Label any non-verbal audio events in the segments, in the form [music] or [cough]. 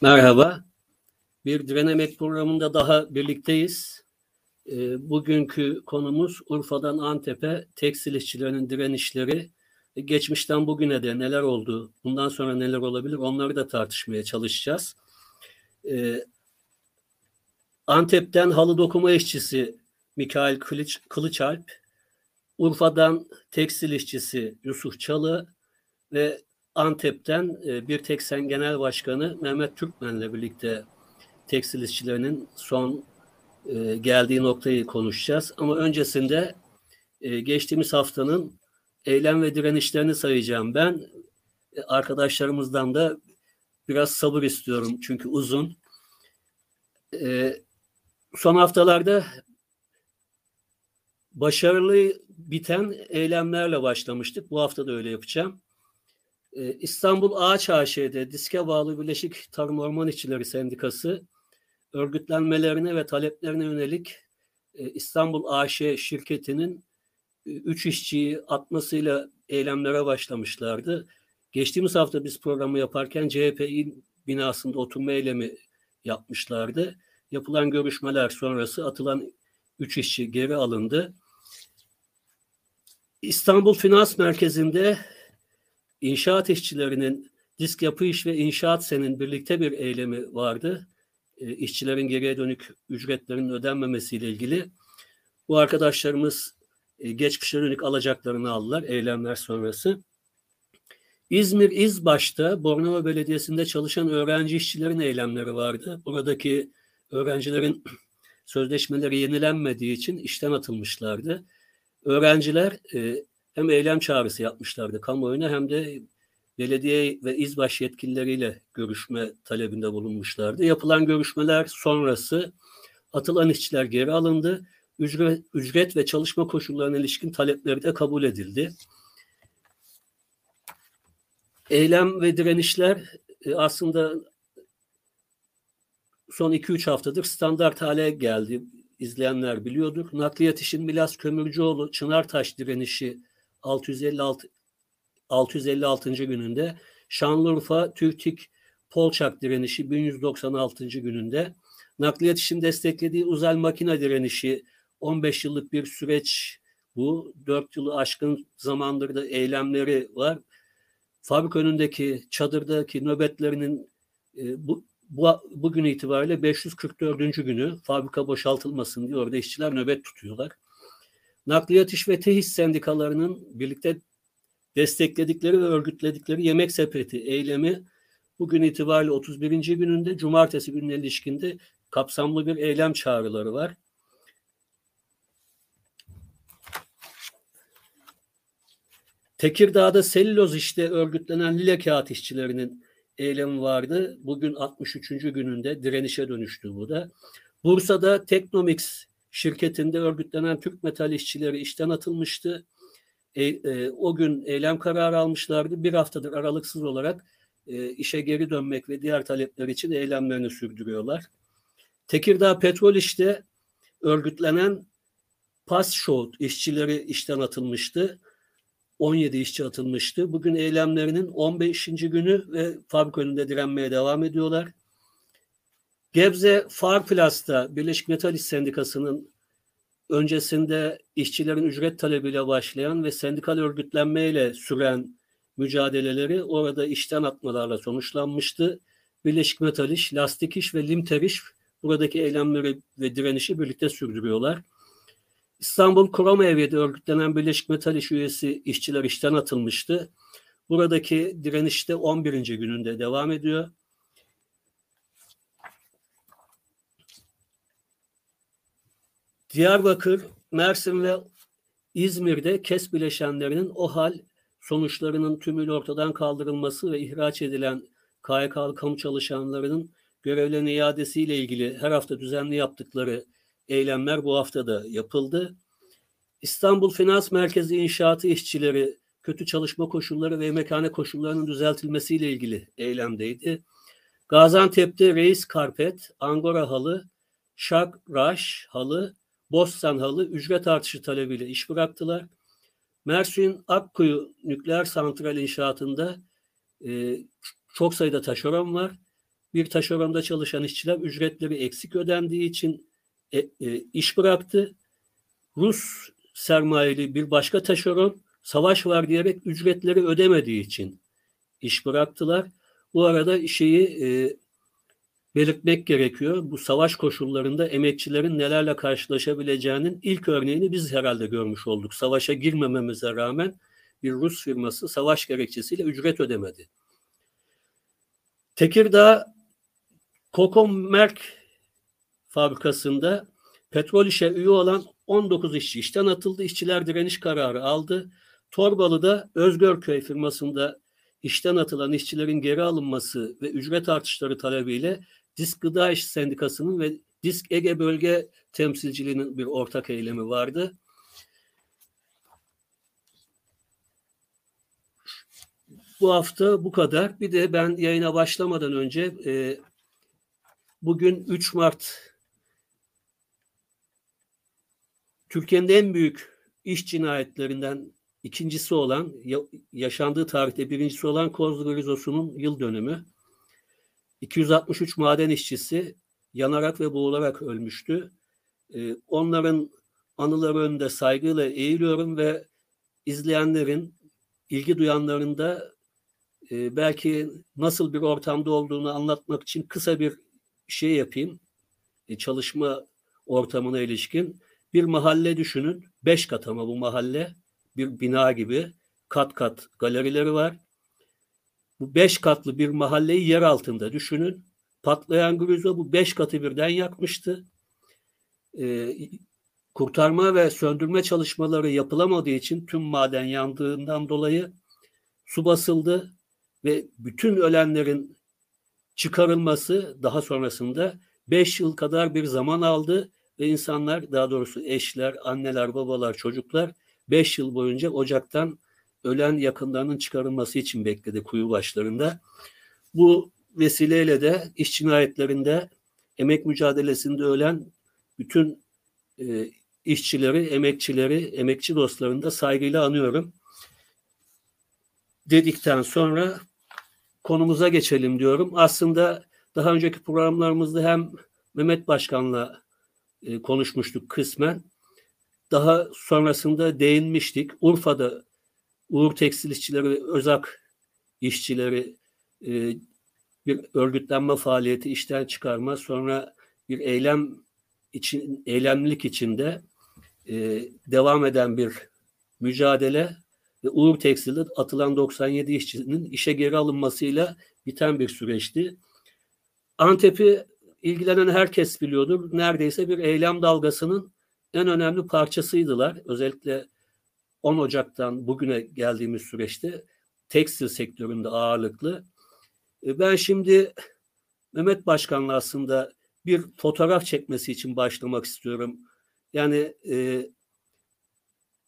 Merhaba. Bir Direnemek programında daha birlikteyiz. E, bugünkü konumuz Urfa'dan Antep'e tekstil işçilerinin direnişleri. E, geçmişten bugüne de neler oldu, bundan sonra neler olabilir onları da tartışmaya çalışacağız. E, Antep'ten halı dokuma işçisi Mikail Kılıç, Kılıçalp, Urfa'dan tekstil işçisi Yusuf Çalı ve Antep'ten e, bir tek sen genel başkanı Mehmet Türkmen'le birlikte tekstil işçilerinin son e, geldiği noktayı konuşacağız. Ama öncesinde e, geçtiğimiz haftanın eylem ve direnişlerini sayacağım ben. Arkadaşlarımızdan da biraz sabır istiyorum çünkü uzun. Son haftalarda başarılı biten eylemlerle başlamıştık. Bu hafta da öyle yapacağım. Ee, İstanbul Ağaç AŞ'de diske bağlı Birleşik Tarım Orman İşçileri Sendikası örgütlenmelerine ve taleplerine yönelik e, İstanbul AŞ şirketinin e, üç işçiyi atmasıyla eylemlere başlamışlardı. Geçtiğimiz hafta biz programı yaparken CHP'in binasında oturma eylemi yapmışlardı. Yapılan görüşmeler sonrası atılan üç işçi geri alındı. İstanbul Finans Merkezi'nde İnşaat işçilerinin disk yapı iş ve inşaat senin birlikte bir eylemi vardı. E, işçilerin geriye dönük ücretlerinin ödenmemesiyle ilgili. Bu arkadaşlarımız e, geçmişe dönük alacaklarını aldılar eylemler sonrası. İzmir İzbaş'ta Bornova Belediyesi'nde çalışan öğrenci işçilerin eylemleri vardı. Buradaki öğrencilerin [clears throat] sözleşmeleri yenilenmediği için işten atılmışlardı. Öğrenciler e, hem eylem çağrısı yapmışlardı kamuoyuna hem de belediye ve izbaş yetkilileriyle görüşme talebinde bulunmuşlardı. Yapılan görüşmeler sonrası atılan işçiler geri alındı. Ücret, ücret ve çalışma koşullarına ilişkin talepleri de kabul edildi. Eylem ve direnişler e, aslında son 2-3 haftadır standart hale geldi. İzleyenler biliyordur. Nakliyat işin Milas Kömürcüoğlu Çınartaş direnişi 656 656. gününde Şanlıurfa Türktik Polçak direnişi 1196. gününde nakliyat için desteklediği uzay makine direnişi 15 yıllık bir süreç bu. 4 yılı aşkın zamandır da eylemleri var. Fabrika önündeki çadırdaki nöbetlerinin e, bu, bu bugün itibariyle 544. günü fabrika boşaltılmasın diye orada işçiler nöbet tutuyorlar. Nakliyat İş ve Tehis sendikalarının birlikte destekledikleri ve örgütledikleri yemek sepeti eylemi bugün itibariyle 31. gününde cumartesi gününe ilişkinde kapsamlı bir eylem çağrıları var. Tekirdağ'da selüloz işte örgütlenen lile kağıt işçilerinin eylemi vardı. Bugün 63. gününde direnişe dönüştü bu da. Bursa'da Teknomix şirketinde örgütlenen Türk metal işçileri işten atılmıştı. E, e, o gün eylem kararı almışlardı. Bir haftadır aralıksız olarak e, işe geri dönmek ve diğer talepler için eylemlerini sürdürüyorlar. Tekirdağ Petrol İş'te örgütlenen Pas Show işçileri işten atılmıştı. 17 işçi atılmıştı. Bugün eylemlerinin 15. günü ve fabrika önünde direnmeye devam ediyorlar. Gebze Farplas'ta Birleşik Metal İş Sendikası'nın öncesinde işçilerin ücret talebiyle başlayan ve sendikal örgütlenmeyle süren mücadeleleri orada işten atmalarla sonuçlanmıştı. Birleşik Metal İş, Lastik İş ve Limter İş buradaki eylemleri ve direnişi birlikte sürdürüyorlar. İstanbul Krom Evye'de örgütlenen Birleşik Metal İş üyesi işçiler işten atılmıştı. Buradaki direniş de 11. gününde devam ediyor. Diyarbakır, Mersin ve İzmir'de KES bileşenlerinin o hal sonuçlarının tümüyle ortadan kaldırılması ve ihraç edilen KYK'lı kamu çalışanlarının görevlerine iadesiyle ilgili her hafta düzenli yaptıkları eylemler bu hafta da yapıldı. İstanbul Finans Merkezi İnşaatı işçileri kötü çalışma koşulları ve yemekhane koşullarının düzeltilmesiyle ilgili eylemdeydi. Gaziantep'te Reis Karpet, Angora halı, Şak Raş halı Bostan Halı ücret artışı talebiyle iş bıraktılar. Mersin Akkuyu nükleer santral inşaatında e, çok sayıda taşeron var. bir taşeronda çalışan işçiler ücretleri eksik ödendiği için e, e, iş bıraktı. Rus sermayeli bir başka taşeron savaş var diyerek ücretleri ödemediği için iş bıraktılar. Bu arada şeyi e, belirtmek gerekiyor. Bu savaş koşullarında emekçilerin nelerle karşılaşabileceğinin ilk örneğini biz herhalde görmüş olduk. Savaşa girmememize rağmen bir Rus firması savaş gerekçesiyle ücret ödemedi. Tekirdağ Kokomerk fabrikasında petrol işe üye olan 19 işçi işten atıldı. İşçiler direniş kararı aldı. Torbalı'da Özgörköy firmasında işten atılan işçilerin geri alınması ve ücret artışları talebiyle Disk Gıda İş Sendikası'nın ve Disk Ege Bölge Temsilciliğinin bir ortak eylemi vardı. Bu hafta bu kadar. Bir de ben yayına başlamadan önce e, bugün 3 Mart Türkiye'nin en büyük iş cinayetlerinden ikincisi olan, yaşandığı tarihte birincisi olan Kozlu yıl dönümü. 263 maden işçisi yanarak ve boğularak ölmüştü. Ee, onların anıları önünde saygıyla eğiliyorum ve izleyenlerin, ilgi duyanların da e, belki nasıl bir ortamda olduğunu anlatmak için kısa bir şey yapayım. E, çalışma ortamına ilişkin. Bir mahalle düşünün. Beş kat ama bu mahalle. Bir bina gibi. Kat kat galerileri var. Bu beş katlı bir mahalleyi yer altında düşünün. Patlayan gruzo bu beş katı birden yakmıştı. Ee, kurtarma ve söndürme çalışmaları yapılamadığı için tüm maden yandığından dolayı su basıldı ve bütün ölenlerin çıkarılması daha sonrasında beş yıl kadar bir zaman aldı ve insanlar daha doğrusu eşler, anneler, babalar, çocuklar beş yıl boyunca ocaktan ölen yakınlarının çıkarılması için bekledi kuyu başlarında. Bu vesileyle de iş cinayetlerinde emek mücadelesinde ölen bütün e, işçileri, emekçileri, emekçi dostlarını da saygıyla anıyorum. Dedikten sonra konumuza geçelim diyorum. Aslında daha önceki programlarımızda hem Mehmet Başkan'la e, konuşmuştuk kısmen. Daha sonrasında değinmiştik. Urfa'da Uğur Tekstil İşçileri ve Özak işçileri e, bir örgütlenme faaliyeti işten çıkarma sonra bir eylem için eylemlilik içinde e, devam eden bir mücadele ve Uğur Tekstil'de atılan 97 işçinin işe geri alınmasıyla biten bir süreçti. Antep'i ilgilenen herkes biliyordur. Neredeyse bir eylem dalgasının en önemli parçasıydılar. Özellikle 10 Ocak'tan bugüne geldiğimiz süreçte tekstil sektöründe ağırlıklı. E, ben şimdi Mehmet Başkan'la aslında bir fotoğraf çekmesi için başlamak istiyorum. Yani e,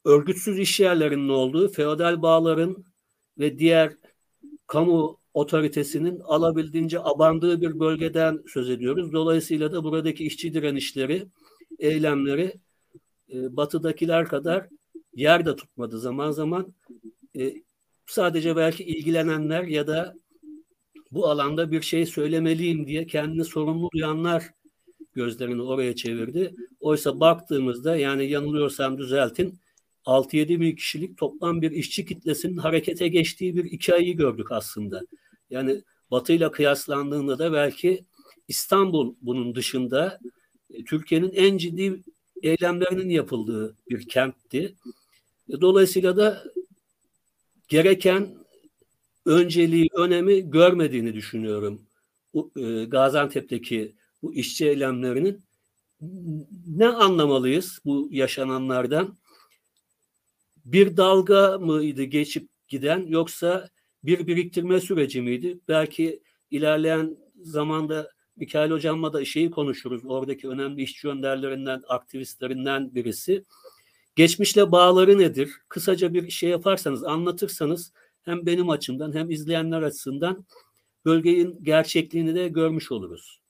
örgütsüz iş yerlerinin olduğu, feodal bağların ve diğer kamu otoritesinin alabildiğince abandığı bir bölgeden söz ediyoruz. Dolayısıyla da buradaki işçi direnişleri, eylemleri e, batıdakiler kadar yer de tutmadı zaman zaman. E, sadece belki ilgilenenler ya da bu alanda bir şey söylemeliyim diye kendini sorumlu duyanlar gözlerini oraya çevirdi. Oysa baktığımızda yani yanılıyorsam düzeltin 6-7 bin kişilik toplam bir işçi kitlesinin harekete geçtiği bir ayı gördük aslında. Yani Batı ile kıyaslandığında da belki İstanbul bunun dışında e, Türkiye'nin en ciddi eylemlerinin yapıldığı bir kentti. E, dolayısıyla da gereken önceliği, önemi görmediğini düşünüyorum. E, Gaziantep'teki bu işçi eylemlerinin ne anlamalıyız bu yaşananlardan? Bir dalga mıydı geçip giden yoksa bir biriktirme süreci miydi? Belki ilerleyen zamanda Mikail Hocam'la da şeyi konuşuruz. Oradaki önemli işçi önderlerinden, aktivistlerinden birisi. Geçmişle bağları nedir? Kısaca bir şey yaparsanız, anlatırsanız hem benim açımdan hem izleyenler açısından bölgenin gerçekliğini de görmüş oluruz.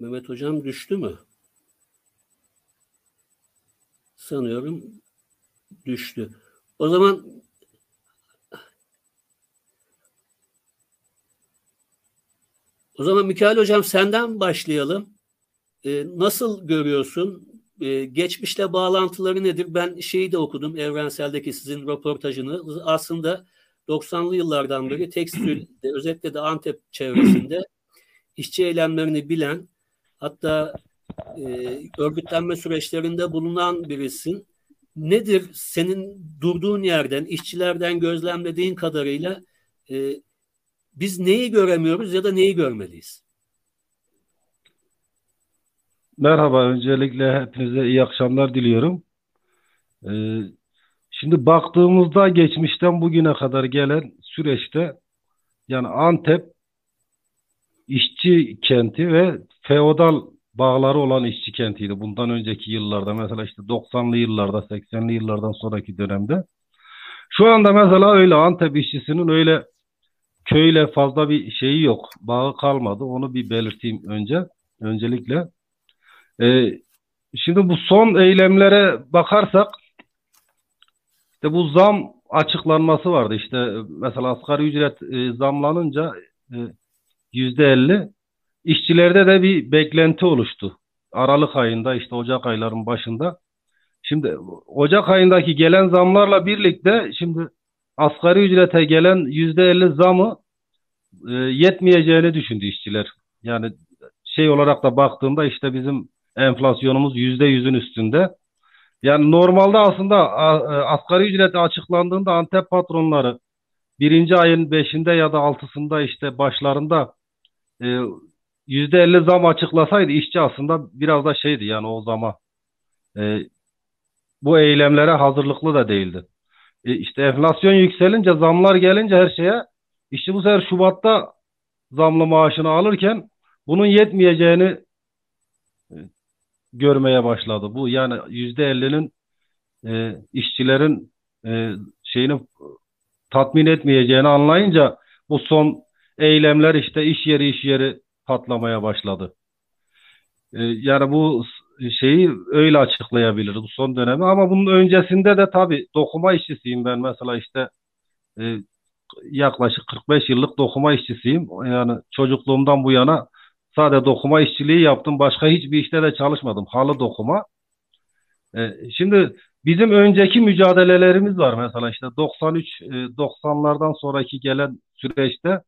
Mehmet Hocam düştü mü? Sanıyorum düştü. O zaman O zaman Mikail Hocam senden başlayalım. Ee, nasıl görüyorsun? Ee, geçmişle bağlantıları nedir? Ben şeyi de okudum Evrensel'deki sizin röportajını. Aslında 90'lı yıllardan beri tekstilde [clears throat] özellikle de Antep çevresinde [clears throat] işçi eylemlerini bilen hatta e, örgütlenme süreçlerinde bulunan birisin. Nedir senin durduğun yerden, işçilerden gözlemlediğin kadarıyla e, biz neyi göremiyoruz ya da neyi görmeliyiz? Merhaba, öncelikle hepinize iyi akşamlar diliyorum. Ee, şimdi baktığımızda geçmişten bugüne kadar gelen süreçte yani Antep işçi kenti ve feodal bağları olan işçi kentiydi. Bundan önceki yıllarda mesela işte 90'lı yıllarda 80'li yıllardan sonraki dönemde. Şu anda mesela öyle Antep işçisinin öyle köyle fazla bir şeyi yok. Bağı kalmadı. Onu bir belirteyim önce. Öncelikle. Ee, şimdi bu son eylemlere bakarsak işte bu zam açıklanması vardı. İşte mesela asgari ücret e, zamlanınca e, yüzde elli işçilerde de bir beklenti oluştu. Aralık ayında işte Ocak ayların başında. Şimdi Ocak ayındaki gelen zamlarla birlikte şimdi asgari ücrete gelen yüzde elli zamı e, yetmeyeceğini düşündü işçiler. Yani şey olarak da baktığımda işte bizim enflasyonumuz yüzde yüzün üstünde. Yani normalde aslında e, asgari ücreti açıklandığında Antep patronları birinci ayın beşinde ya da altısında işte başlarında e, yüzde elli zam açıklasaydı işçi aslında biraz da şeydi yani o zaman e, bu eylemlere hazırlıklı da değildi. E, işte enflasyon yükselince zamlar gelince her şeye işçi bu sefer Şubat'ta zamlı maaşını alırken bunun yetmeyeceğini e, görmeye başladı. Bu yani yüzde ellinin e, işçilerin e, şeyini tatmin etmeyeceğini anlayınca bu son eylemler işte iş yeri iş yeri patlamaya başladı. E, yani bu şeyi öyle açıklayabiliriz bu son dönemi ama bunun öncesinde de tabii dokuma işçisiyim ben mesela işte e, yaklaşık 45 yıllık dokuma işçisiyim. Yani çocukluğumdan bu yana sadece dokuma işçiliği yaptım. Başka hiçbir işte de çalışmadım. Halı dokuma. E, şimdi bizim önceki mücadelelerimiz var mesela işte 93 e, 90'lardan sonraki gelen süreçte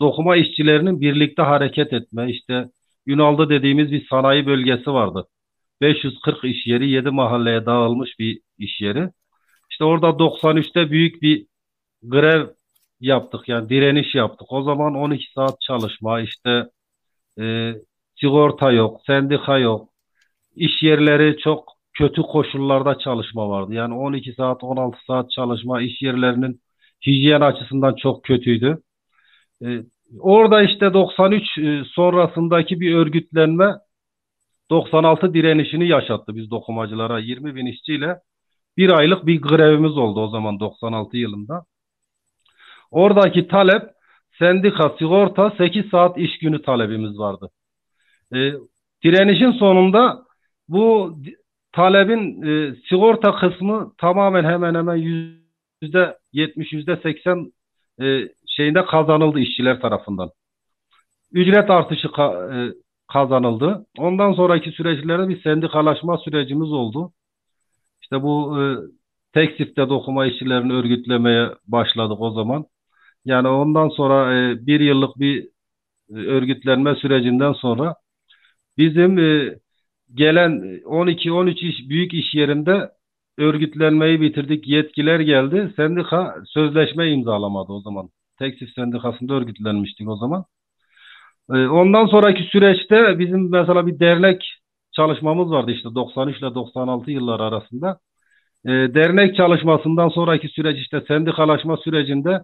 dokuma işçilerinin birlikte hareket etme işte Ünal'da dediğimiz bir sanayi bölgesi vardı. 540 iş yeri 7 mahalleye dağılmış bir iş yeri. İşte orada 93'te büyük bir grev yaptık yani direniş yaptık. O zaman 12 saat çalışma işte e, sigorta yok, sendika yok. İş yerleri çok kötü koşullarda çalışma vardı. Yani 12 saat 16 saat çalışma iş yerlerinin hijyen açısından çok kötüydü. E, orada işte 93 e, sonrasındaki bir örgütlenme 96 direnişini yaşattı biz dokumacılara 20 bin işçiyle bir aylık bir grevimiz oldu o zaman 96 yılında. Oradaki talep sendika, sigorta 8 saat iş günü talebimiz vardı. E, direnişin sonunda bu talebin e, sigorta kısmı tamamen hemen hemen yüzde 70 yüzde 80 e, şeyinde kazanıldı işçiler tarafından. Ücret artışı e, kazanıldı. Ondan sonraki süreçlerde bir sendikalaşma sürecimiz oldu. İşte bu e, tekstifte dokuma işçilerini örgütlemeye başladık o zaman. Yani ondan sonra e, bir yıllık bir e, örgütlenme sürecinden sonra bizim e, gelen 12-13 iş, büyük iş yerinde örgütlenmeyi bitirdik. Yetkiler geldi. Sendika sözleşme imzalamadı o zaman. Teksif sendikasında örgütlenmiştik o zaman. E, ondan sonraki süreçte bizim mesela bir dernek çalışmamız vardı işte 93 ile 96 yıllar arasında. E, dernek çalışmasından sonraki süreç işte sendikalaşma sürecinde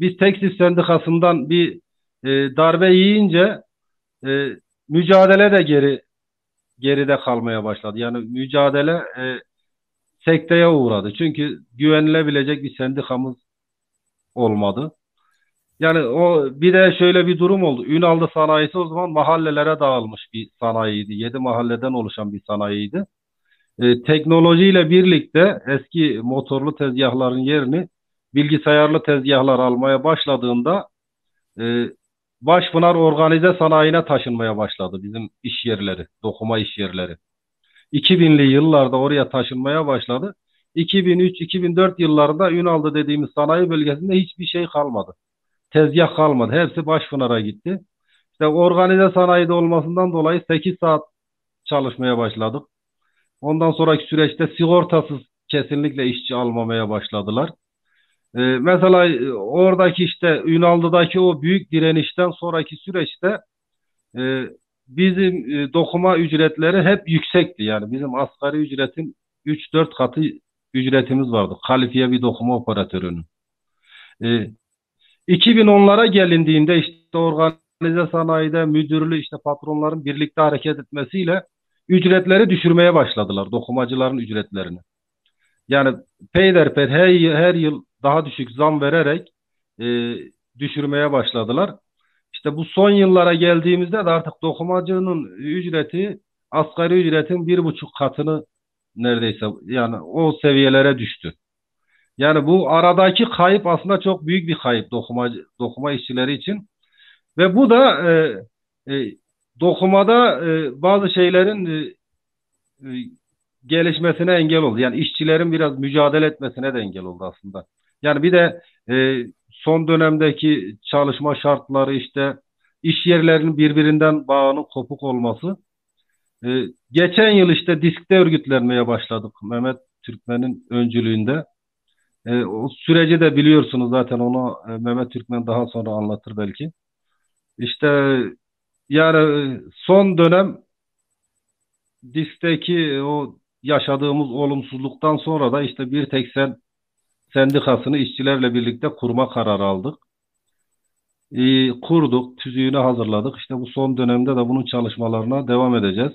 biz tekstil sendikasından bir e, darbe yiyince e, mücadele de geri geride kalmaya başladı. Yani mücadele e, sekteye uğradı. Çünkü güvenilebilecek bir sendikamız olmadı. Yani o bir de şöyle bir durum oldu. Ünal'da sanayisi o zaman mahallelere dağılmış bir sanayiydi. Yedi mahalleden oluşan bir sanayiydi. E, teknolojiyle birlikte eski motorlu tezgahların yerini bilgisayarlı tezgahlar almaya başladığında e, Başpınar organize sanayine taşınmaya başladı bizim iş yerleri, dokuma iş yerleri. 2000'li yıllarda oraya taşınmaya başladı. 2003-2004 yıllarında Ünal'da dediğimiz sanayi bölgesinde hiçbir şey kalmadı. Tezgah kalmadı. Hepsi Başpınar'a gitti. İşte organize sanayide olmasından dolayı 8 saat çalışmaya başladık. Ondan sonraki süreçte sigortasız kesinlikle işçi almamaya başladılar. Ee, mesela e, oradaki işte Ünallı'daki o büyük direnişten sonraki süreçte e, bizim e, dokuma ücretleri hep yüksekti. Yani bizim asgari ücretin 3-4 katı ücretimiz vardı. Kalifiye bir dokuma operatörünün. E, 2010'lara gelindiğinde işte organize sanayide müdürlü işte patronların birlikte hareket etmesiyle ücretleri düşürmeye başladılar. Dokumacıların ücretlerini. Yani peyderpey her, her yıl daha düşük zam vererek e, düşürmeye başladılar. İşte bu son yıllara geldiğimizde de artık dokumacının ücreti asgari ücretin bir buçuk katını neredeyse yani o seviyelere düştü. Yani bu aradaki kayıp aslında çok büyük bir kayıp dokuma dokuma işçileri için ve bu da e, e, dokumada e, bazı şeylerin e, e, gelişmesine engel oldu. Yani işçilerin biraz mücadele etmesine de engel oldu aslında. Yani bir de e, son dönemdeki çalışma şartları işte iş yerlerinin birbirinden bağının kopuk olması. E, geçen yıl işte diskte örgütlenmeye başladık Mehmet Türkmen'in öncülüğünde. E, o süreci de biliyorsunuz zaten onu e, Mehmet Türkmen daha sonra anlatır belki. İşte yani son dönem diskteki o yaşadığımız olumsuzluktan sonra da işte bir tek sen sendikasını işçilerle birlikte kurma kararı aldık. E, kurduk, tüzüğünü hazırladık. İşte bu son dönemde de bunun çalışmalarına devam edeceğiz.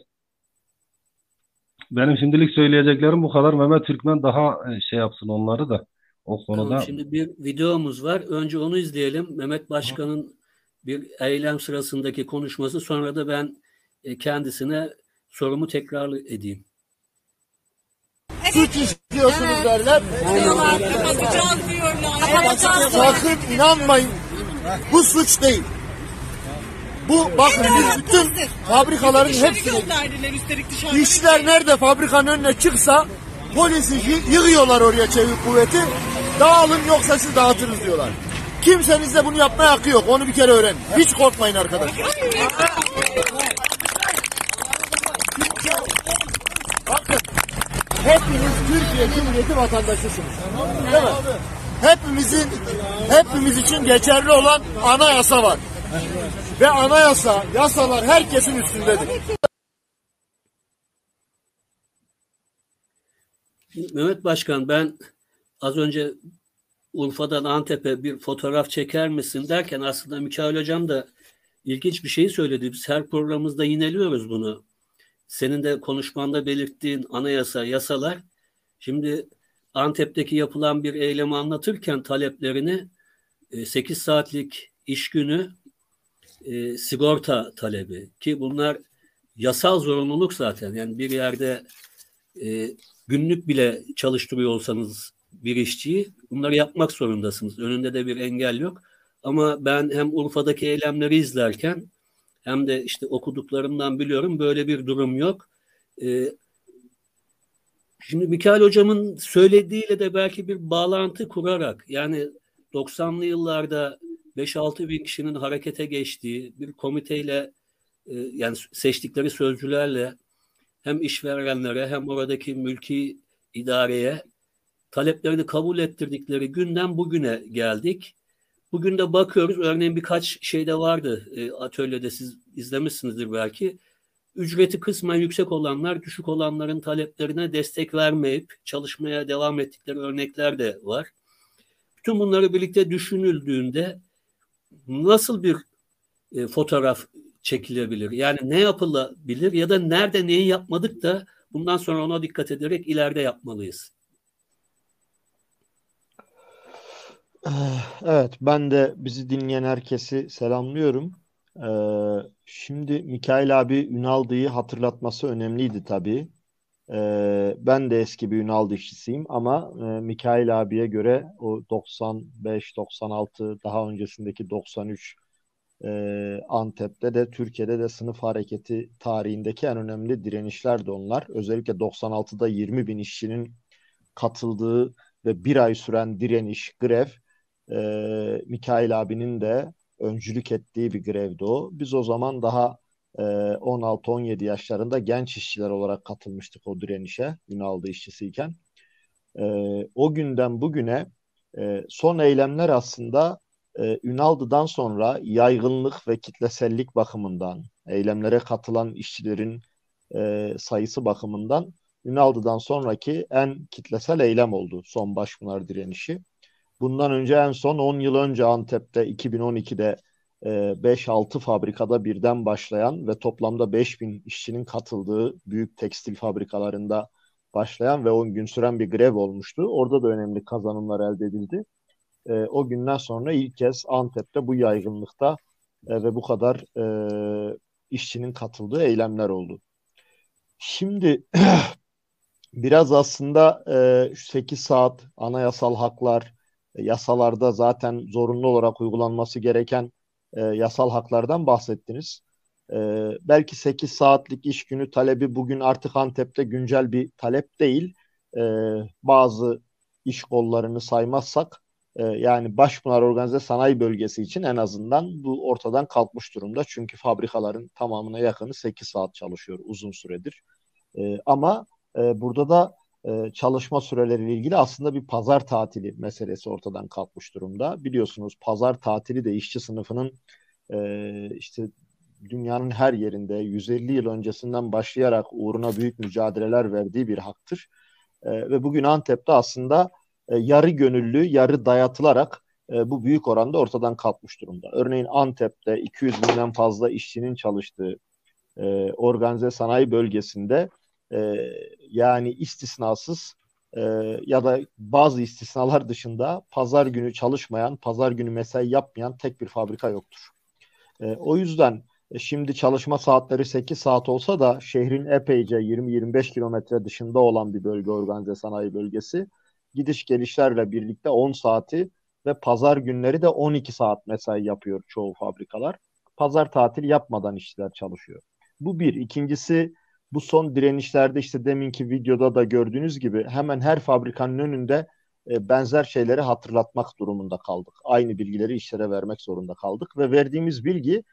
Benim şimdilik söyleyeceklerim bu kadar. Mehmet Türkmen daha e, şey yapsın onları da o konuda. Tamam, şimdi bir videomuz var. Önce onu izleyelim. Mehmet Başkan'ın bir eylem sırasındaki konuşması. Sonra da ben e, kendisine sorumu tekrar edeyim suç işliyorsunuz derler. Sakın inanmayın. Bu suç değil. Bu bakın biz bütün fabrikaların hepsini işler nerede fabrikanın önüne çıksa polisi yığıyorlar oraya çevik kuvveti. Dağılın yoksa siz dağıtırız diyorlar. Kimsenin de bunu yapmaya hakkı yok. Onu bir kere öğren. Hiç korkmayın arkadaşlar. Hepiniz Türkiye Cumhuriyeti vatandaşısınız. Değil mi? Hepimizin hepimiz için geçerli olan anayasa var. Ve anayasa, yasalar herkesin üstündedir. Mehmet Başkan ben az önce Urfa'dan Antep'e bir fotoğraf çeker misin derken aslında Mikail Hocam da ilginç bir şey söyledi. Biz her programımızda yineliyoruz bunu senin de konuşmanda belirttiğin anayasa, yasalar şimdi Antep'teki yapılan bir eylemi anlatırken taleplerini 8 e, saatlik iş günü e, sigorta talebi ki bunlar yasal zorunluluk zaten. Yani bir yerde e, günlük bile çalıştırıyor olsanız bir işçiyi bunları yapmak zorundasınız. Önünde de bir engel yok. Ama ben hem Urfa'daki eylemleri izlerken hem de işte okuduklarımdan biliyorum böyle bir durum yok. Ee, şimdi Mikail Hocam'ın söylediğiyle de belki bir bağlantı kurarak yani 90'lı yıllarda 5-6 bin kişinin harekete geçtiği bir komiteyle e, yani seçtikleri sözcülerle hem işverenlere hem oradaki mülki idareye taleplerini kabul ettirdikleri günden bugüne geldik. Bugün de bakıyoruz örneğin birkaç şeyde vardı e, atölyede siz izlemişsinizdir belki. Ücreti kısmen yüksek olanlar düşük olanların taleplerine destek vermeyip çalışmaya devam ettikleri örnekler de var. Bütün bunları birlikte düşünüldüğünde nasıl bir e, fotoğraf çekilebilir? Yani ne yapılabilir ya da nerede neyi yapmadık da bundan sonra ona dikkat ederek ileride yapmalıyız. Evet, ben de bizi dinleyen herkesi selamlıyorum. Ee, şimdi Mikail abi Ünaldı'yı hatırlatması önemliydi tabii. Ee, ben de eski bir Ünaldı işçisiyim ama e, Mikail abiye göre o 95, 96 daha öncesindeki 93 e, Antep'te de Türkiye'de de sınıf hareketi tarihindeki en önemli direnişler de onlar. Özellikle 96'da 20 bin işçinin katıldığı ve bir ay süren direniş, grev e, Mikail abinin de öncülük ettiği bir grevdi o. Biz o zaman daha e, 16-17 yaşlarında genç işçiler olarak katılmıştık o direnişe Ünal'da işçisiyken. E, o günden bugüne e, son eylemler aslında e, Ünaldı'dan sonra yaygınlık ve kitlesellik bakımından, eylemlere katılan işçilerin e, sayısı bakımından Ünaldı'dan sonraki en kitlesel eylem oldu son Başpınar direnişi. Bundan önce en son 10 yıl önce Antep'te 2012'de e, 5-6 fabrikada birden başlayan ve toplamda 5000 işçinin katıldığı büyük tekstil fabrikalarında başlayan ve 10 gün süren bir grev olmuştu. Orada da önemli kazanımlar elde edildi. E, o günden sonra ilk kez Antep'te bu yaygınlıkta e, ve bu kadar e, işçinin katıldığı eylemler oldu. Şimdi [clears throat] biraz aslında e, 8 saat anayasal haklar, e, yasalarda zaten zorunlu olarak uygulanması gereken e, yasal haklardan bahsettiniz. E, belki 8 saatlik iş günü talebi bugün artık Antep'te güncel bir talep değil. E, bazı iş kollarını saymazsak e, yani Başpınar Organize Sanayi Bölgesi için en azından bu ortadan kalkmış durumda. Çünkü fabrikaların tamamına yakını 8 saat çalışıyor uzun süredir. E, ama e, burada da e, çalışma süreleriyle ilgili aslında bir pazar tatili meselesi ortadan kalkmış durumda. Biliyorsunuz pazar tatili de işçi sınıfının e, işte dünyanın her yerinde 150 yıl öncesinden başlayarak uğruna büyük mücadeleler verdiği bir haktır. E, ve bugün Antep'te aslında e, yarı gönüllü, yarı dayatılarak e, bu büyük oranda ortadan kalkmış durumda. Örneğin Antep'te 200 binden fazla işçinin çalıştığı e, organize sanayi bölgesinde e, yani istisnasız e, ya da bazı istisnalar dışında pazar günü çalışmayan, pazar günü mesai yapmayan tek bir fabrika yoktur. E, o yüzden e, şimdi çalışma saatleri 8 saat olsa da şehrin epeyce 20-25 kilometre dışında olan bir bölge organize sanayi bölgesi gidiş gelişlerle birlikte 10 saati ve pazar günleri de 12 saat mesai yapıyor çoğu fabrikalar. Pazar tatil yapmadan işçiler çalışıyor. Bu bir. İkincisi bu son direnişlerde işte deminki videoda da gördüğünüz gibi hemen her fabrikanın önünde e, benzer şeyleri hatırlatmak durumunda kaldık. Aynı bilgileri işlere vermek zorunda kaldık ve verdiğimiz bilgi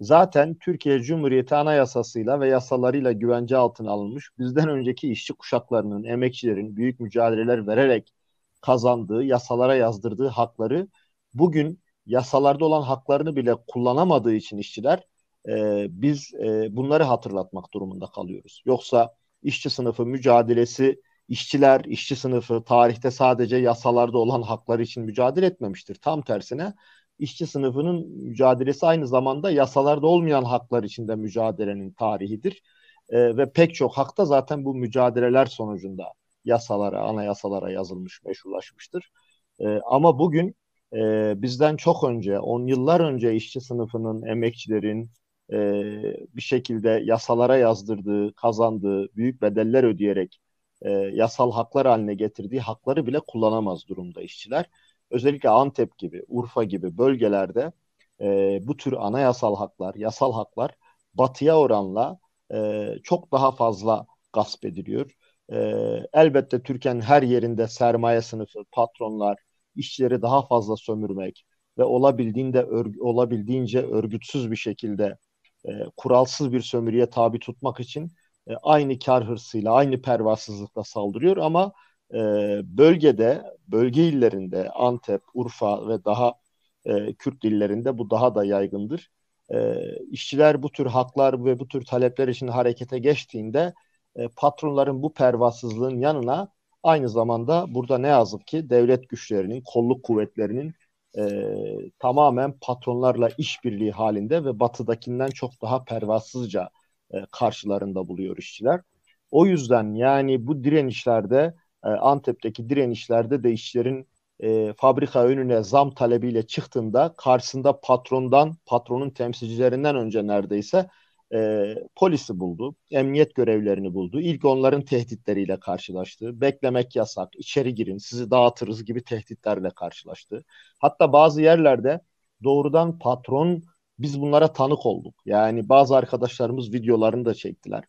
zaten Türkiye Cumhuriyeti Anayasasıyla ve yasalarıyla güvence altına alınmış bizden önceki işçi kuşaklarının, emekçilerin büyük mücadeleler vererek kazandığı, yasalara yazdırdığı hakları bugün yasalarda olan haklarını bile kullanamadığı için işçiler e, biz e, bunları hatırlatmak durumunda kalıyoruz. Yoksa işçi sınıfı mücadelesi, işçiler, işçi sınıfı tarihte sadece yasalarda olan hakları için mücadele etmemiştir. Tam tersine işçi sınıfının mücadelesi aynı zamanda yasalarda olmayan haklar içinde mücadelenin tarihidir. E, ve pek çok hakta zaten bu mücadeleler sonucunda yasalara, anayasalara yazılmış, meşrulaşmıştır. E, ama bugün e, bizden çok önce, on yıllar önce işçi sınıfının, emekçilerin, e, bir şekilde yasalara yazdırdığı, kazandığı, büyük bedeller ödeyerek e, yasal haklar haline getirdiği hakları bile kullanamaz durumda işçiler. Özellikle Antep gibi, Urfa gibi bölgelerde e, bu tür anayasal haklar, yasal haklar batıya oranla e, çok daha fazla gasp ediliyor. E, elbette Türkiye'nin her yerinde sermaye sınıfı, patronlar, işçileri daha fazla sömürmek ve olabildiğinde örg- olabildiğince örgütsüz bir şekilde e, kuralsız bir sömürüye tabi tutmak için e, aynı kar hırsıyla, aynı pervasızlıkla saldırıyor ama e, bölgede, bölge illerinde Antep, Urfa ve daha e, Kürt illerinde bu daha da yaygındır. E, işçiler bu tür haklar ve bu tür talepler için harekete geçtiğinde e, patronların bu pervasızlığın yanına aynı zamanda burada ne yazık ki devlet güçlerinin, kolluk kuvvetlerinin e, tamamen patronlarla işbirliği halinde ve batıdakinden çok daha pervasızca e, karşılarında buluyor işçiler. O yüzden yani bu direnişlerde e, Antep'teki direnişlerde de işçilerin e, fabrika önüne zam talebiyle çıktığında karşısında patrondan, patronun temsilcilerinden önce neredeyse e, polisi buldu, emniyet görevlerini buldu. İlk onların tehditleriyle karşılaştı. Beklemek yasak, içeri girin, sizi dağıtırız gibi tehditlerle karşılaştı. Hatta bazı yerlerde doğrudan patron biz bunlara tanık olduk. Yani bazı arkadaşlarımız videolarını da çektiler.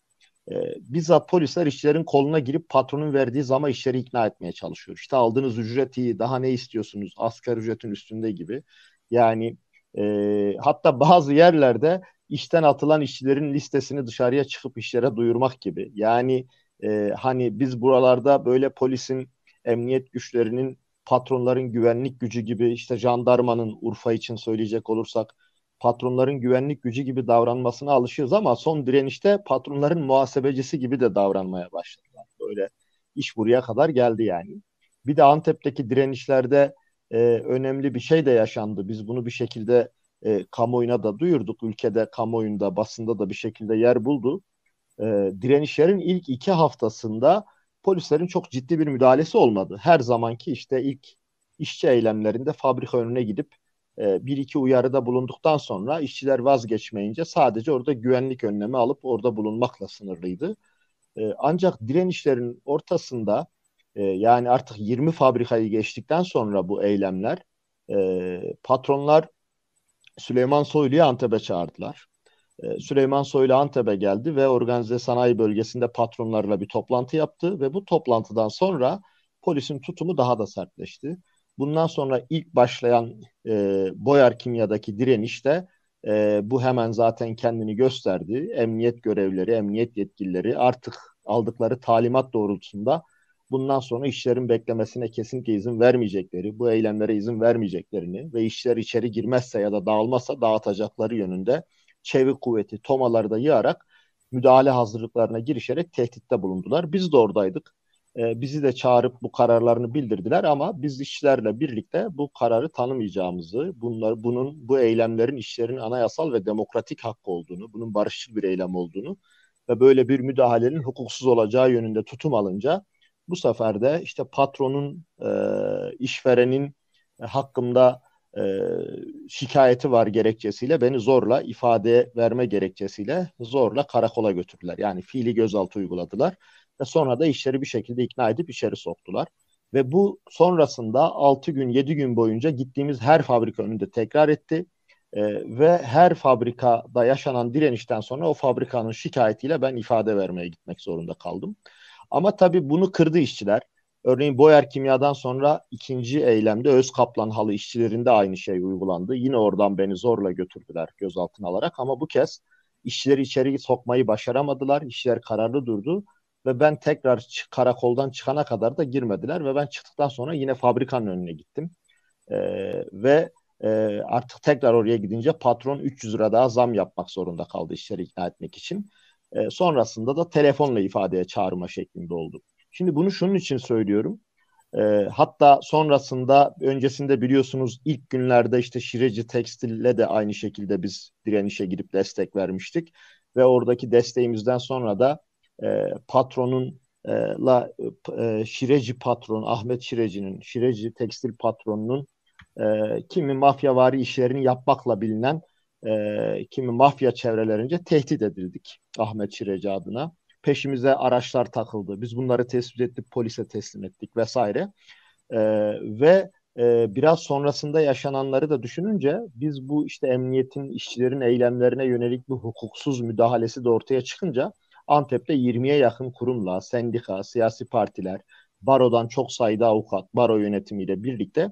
E, bizzat polisler işçilerin koluna girip patronun verdiği zama işleri ikna etmeye çalışıyor. İşte aldığınız ücret iyi, daha ne istiyorsunuz, asgari ücretin üstünde gibi. Yani e, hatta [laughs] bazı yerlerde işten atılan işçilerin listesini dışarıya çıkıp işlere duyurmak gibi. Yani e, hani biz buralarda böyle polisin, emniyet güçlerinin, patronların güvenlik gücü gibi işte jandarmanın Urfa için söyleyecek olursak patronların güvenlik gücü gibi davranmasına alışıyoruz ama son direnişte patronların muhasebecisi gibi de davranmaya başladılar. Böyle iş buraya kadar geldi yani. Bir de Antep'teki direnişlerde e, önemli bir şey de yaşandı. Biz bunu bir şekilde e, kamuoyuna da duyurduk. Ülkede, kamuoyunda, basında da bir şekilde yer buldu. E, direnişlerin ilk iki haftasında polislerin çok ciddi bir müdahalesi olmadı. Her zamanki işte ilk işçi eylemlerinde fabrika önüne gidip e, bir iki uyarıda bulunduktan sonra işçiler vazgeçmeyince sadece orada güvenlik önlemi alıp orada bulunmakla sınırlıydı. E, ancak direnişlerin ortasında e, yani artık 20 fabrikayı geçtikten sonra bu eylemler patronlar Süleyman Soylu'yu Antep'e çağırdılar. Süleyman Soylu Antep'e geldi ve organize sanayi bölgesinde patronlarla bir toplantı yaptı ve bu toplantıdan sonra polisin tutumu daha da sertleşti. Bundan sonra ilk başlayan e, Boyar Kimya'daki direniş de e, bu hemen zaten kendini gösterdi. Emniyet görevlileri, emniyet yetkilileri artık aldıkları talimat doğrultusunda bundan sonra işlerin beklemesine kesinlikle izin vermeyecekleri, bu eylemlere izin vermeyeceklerini ve işler içeri girmezse ya da dağılmazsa dağıtacakları yönünde çevik kuvveti, tomaları da yığarak müdahale hazırlıklarına girişerek tehditte bulundular. Biz de oradaydık e, bizi de çağırıp bu kararlarını bildirdiler ama biz işçilerle birlikte bu kararı tanımayacağımızı, bunlar bunun bu eylemlerin işlerin anayasal ve demokratik hakkı olduğunu, bunun barışçıl bir eylem olduğunu ve böyle bir müdahalenin hukuksuz olacağı yönünde tutum alınca bu sefer de işte patronun, e, işverenin e, hakkımda e, şikayeti var gerekçesiyle beni zorla ifade verme gerekçesiyle zorla karakola götürdüler. Yani fiili gözaltı uyguladılar ve sonra da işleri bir şekilde ikna edip içeri soktular. Ve bu sonrasında 6 gün 7 gün boyunca gittiğimiz her fabrika önünde tekrar etti. E, ve her fabrikada yaşanan direnişten sonra o fabrikanın şikayetiyle ben ifade vermeye gitmek zorunda kaldım. Ama tabii bunu kırdı işçiler. Örneğin Boyer Kimya'dan sonra ikinci eylemde Öz Kaplan halı işçilerinde aynı şey uygulandı. Yine oradan beni zorla götürdüler gözaltına alarak ama bu kez işçileri içeri sokmayı başaramadılar. İşçiler kararlı durdu ve ben tekrar karakoldan çıkana kadar da girmediler ve ben çıktıktan sonra yine fabrikanın önüne gittim. E, ve e, artık tekrar oraya gidince patron 300 lira daha zam yapmak zorunda kaldı işleri ikna etmek için. E, sonrasında da telefonla ifadeye çağırma şeklinde oldu. Şimdi bunu şunun için söylüyorum. E, hatta sonrasında öncesinde biliyorsunuz ilk günlerde işte Şireci Tekstil'le de aynı şekilde biz direnişe gidip destek vermiştik. Ve oradaki desteğimizden sonra da e, patronun e, la e, Şireci patron Ahmet Şireci'nin Şireci tekstil patronunun e, kimi mafyavari işlerini yapmakla bilinen e, kimi mafya çevrelerince tehdit edildik Ahmet Şireci adına. Peşimize araçlar takıldı. Biz bunları tespit ettik, polise teslim ettik vesaire. E, ve e, biraz sonrasında yaşananları da düşününce biz bu işte emniyetin işçilerin eylemlerine yönelik bir hukuksuz müdahalesi de ortaya çıkınca Antep'te 20'ye yakın kurumla, sendika, siyasi partiler, barodan çok sayıda avukat, baro yönetimiyle birlikte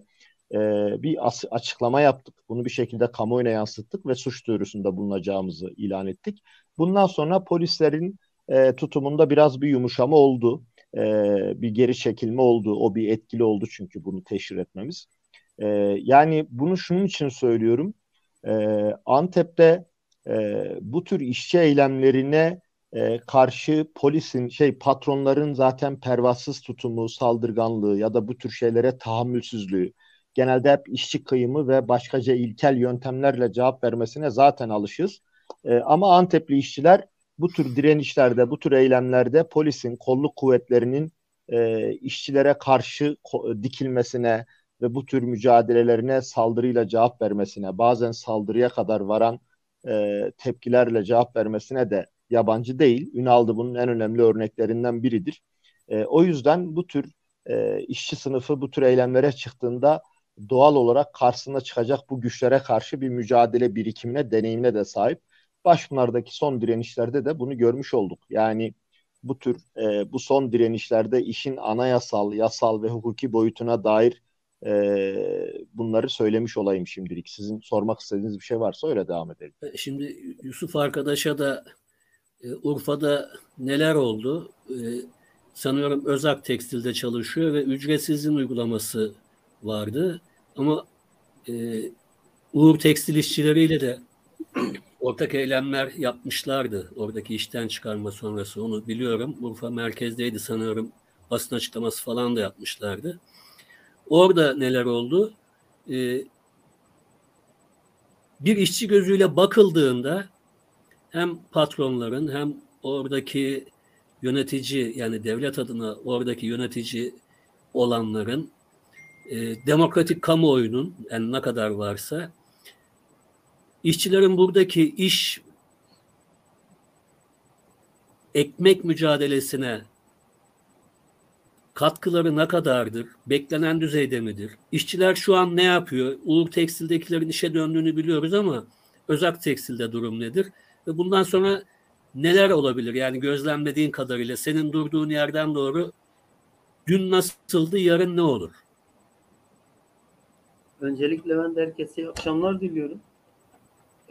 e, bir açıklama yaptık. Bunu bir şekilde kamuoyuna yansıttık ve suç duyurusunda bulunacağımızı ilan ettik. Bundan sonra polislerin e, tutumunda biraz bir yumuşama oldu. E, bir geri çekilme oldu. O bir etkili oldu çünkü bunu teşhir etmemiz. E, yani bunu şunun için söylüyorum. E, Antep'te e, bu tür işçi eylemlerine e, karşı polisin şey patronların zaten pervasız tutumu, saldırganlığı ya da bu tür şeylere tahammülsüzlüğü genelde hep işçi kıyımı ve başkaca ilkel yöntemlerle cevap vermesine zaten alışız. E, ama Antepli işçiler bu tür direnişlerde, bu tür eylemlerde polisin, kolluk kuvvetlerinin e, işçilere karşı dikilmesine ve bu tür mücadelelerine saldırıyla cevap vermesine, bazen saldırıya kadar varan e, tepkilerle cevap vermesine de yabancı değil. Ünal'da bunun en önemli örneklerinden biridir. E, o yüzden bu tür e, işçi sınıfı bu tür eylemlere çıktığında doğal olarak karşısına çıkacak bu güçlere karşı bir mücadele birikimine, deneyimine de sahip. Başpınar'daki son direnişlerde de bunu görmüş olduk. Yani bu tür e, bu son direnişlerde işin anayasal, yasal ve hukuki boyutuna dair e, bunları söylemiş olayım şimdilik. Sizin sormak istediğiniz bir şey varsa öyle devam edelim. E, şimdi Yusuf arkadaşa da e, Urfa'da neler oldu? E, sanıyorum Özak Tekstil'de çalışıyor ve ücretsizin uygulaması vardı. Ama e, Uğur Tekstil işçileriyle de [clears throat] ortak eylemler yapmışlardı. Oradaki işten çıkarma sonrası onu biliyorum. Urfa merkezdeydi sanıyorum. Basın açıklaması falan da yapmışlardı. Orada neler oldu? Ee, bir işçi gözüyle bakıldığında hem patronların hem oradaki yönetici yani devlet adına oradaki yönetici olanların e, demokratik kamuoyunun yani ne kadar varsa işçilerin buradaki iş ekmek mücadelesine katkıları ne kadardır? Beklenen düzeyde midir? İşçiler şu an ne yapıyor? Uğur Tekstil'dekilerin işe döndüğünü biliyoruz ama Özak Tekstil'de durum nedir? Ve bundan sonra neler olabilir? Yani gözlemlediğin kadarıyla senin durduğun yerden doğru dün nasıldı, yarın ne olur? Öncelikle ben de herkese akşamlar diliyorum.